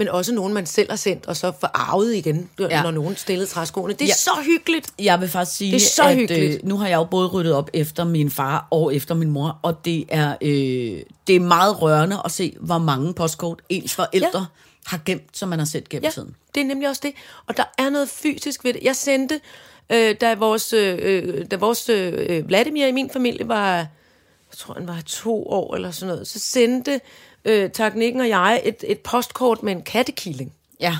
men også nogen, man selv har sendt, og så forarvet igen, Ja. når nogen stillede træskoene. Det er Ja. så hyggeligt. Jeg vil faktisk sige, Det er så at hyggeligt. Øh, nu har jeg jo både ryddet op efter min far og efter min mor, og det er, øh, det er meget rørende at se, hvor mange postkort ens forældre ja. har gemt, som man har sendt gennem Ja, tiden. det er nemlig også det. Og der er noget fysisk ved det. Jeg sendte, øh, da vores, øh, da vores øh, Vladimir i min familie var, jeg tror han var to år eller sådan noget, så sendte øh, Taknikken og jeg et, et postkort med en kattekilling. Ja.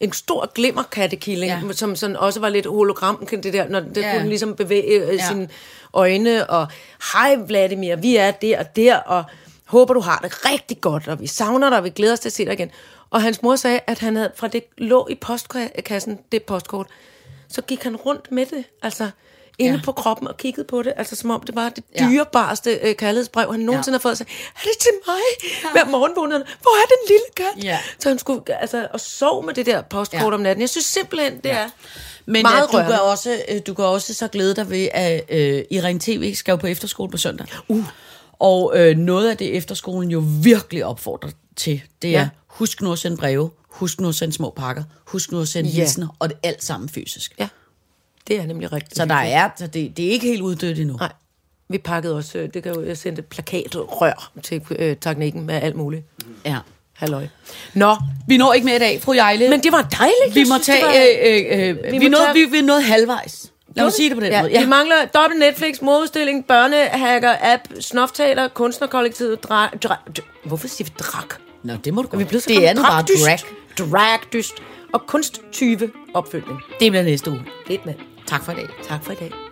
en stor glimmerkattekilling, Ja. som sådan også var lidt hologram, det der, når det Ja. kunne ligesom bevæge øh, ja. sine øjne, og hej Vladimir, vi er der og der, og håber du har det rigtig godt, og vi savner dig, og vi glæder os til at se dig igen. Og hans mor sagde, at han havde, fra det lå i postkassen, det postkort, så gik han rundt med det, altså inde Ja. ja. på kroppen og kiggede på det, altså som om det var det Ja. dyrebareste øh, kærlighedsbrev, han nogensinde Ja. har fået. Så, er det til mig? Ja. Hver morgen vågnede hvor er den lille kat? Ja. Så han skulle, altså, og sov med det der postkort Ja. ja. om natten. Jeg synes simpelthen, det er Men meget at du, kan rørende. også, øh, du kan også så glæde dig ved, at øh, Irene TV skal jo på efterskole på søndag. Uh. Og øh, noget af det efterskolen jo virkelig opfordrer til, det er, Ja. husk nu at sende breve, husk nu at sende små pakker, husk nu at sende Ja. hilsener, og det er alt sammen fysisk. Ja, det er nemlig rigtigt. Så der er, så det, det er ikke helt uddødt endnu. Nej, vi pakkede også, øh, det kan jo, jeg sendte plakatrør til øh, teknikken med alt muligt. Ja. Halløj. Nå, Vi når ikke med i dag, fru Jejle. men det var dejligt. vi må synes, tage... var- Øh, øh, øh, Vi vi, må nåede, tage- vi, vi nået halvvejs. Lad mig sige det på den ja, måde. Ja. Vi mangler dobbelt Netflix, modudstilling, børnehacker, app, snofteater, kunstnerkollektivet, dra, dra, dra, hvorfor siger vi drak? Nå, det må du Er vi godt. blevet så Det er nu bare drag. Dragdyst. Og kunsttyve opfølgning. Det bliver næste uge. Fedt, mand. Tak for i dag. Tak for i dag.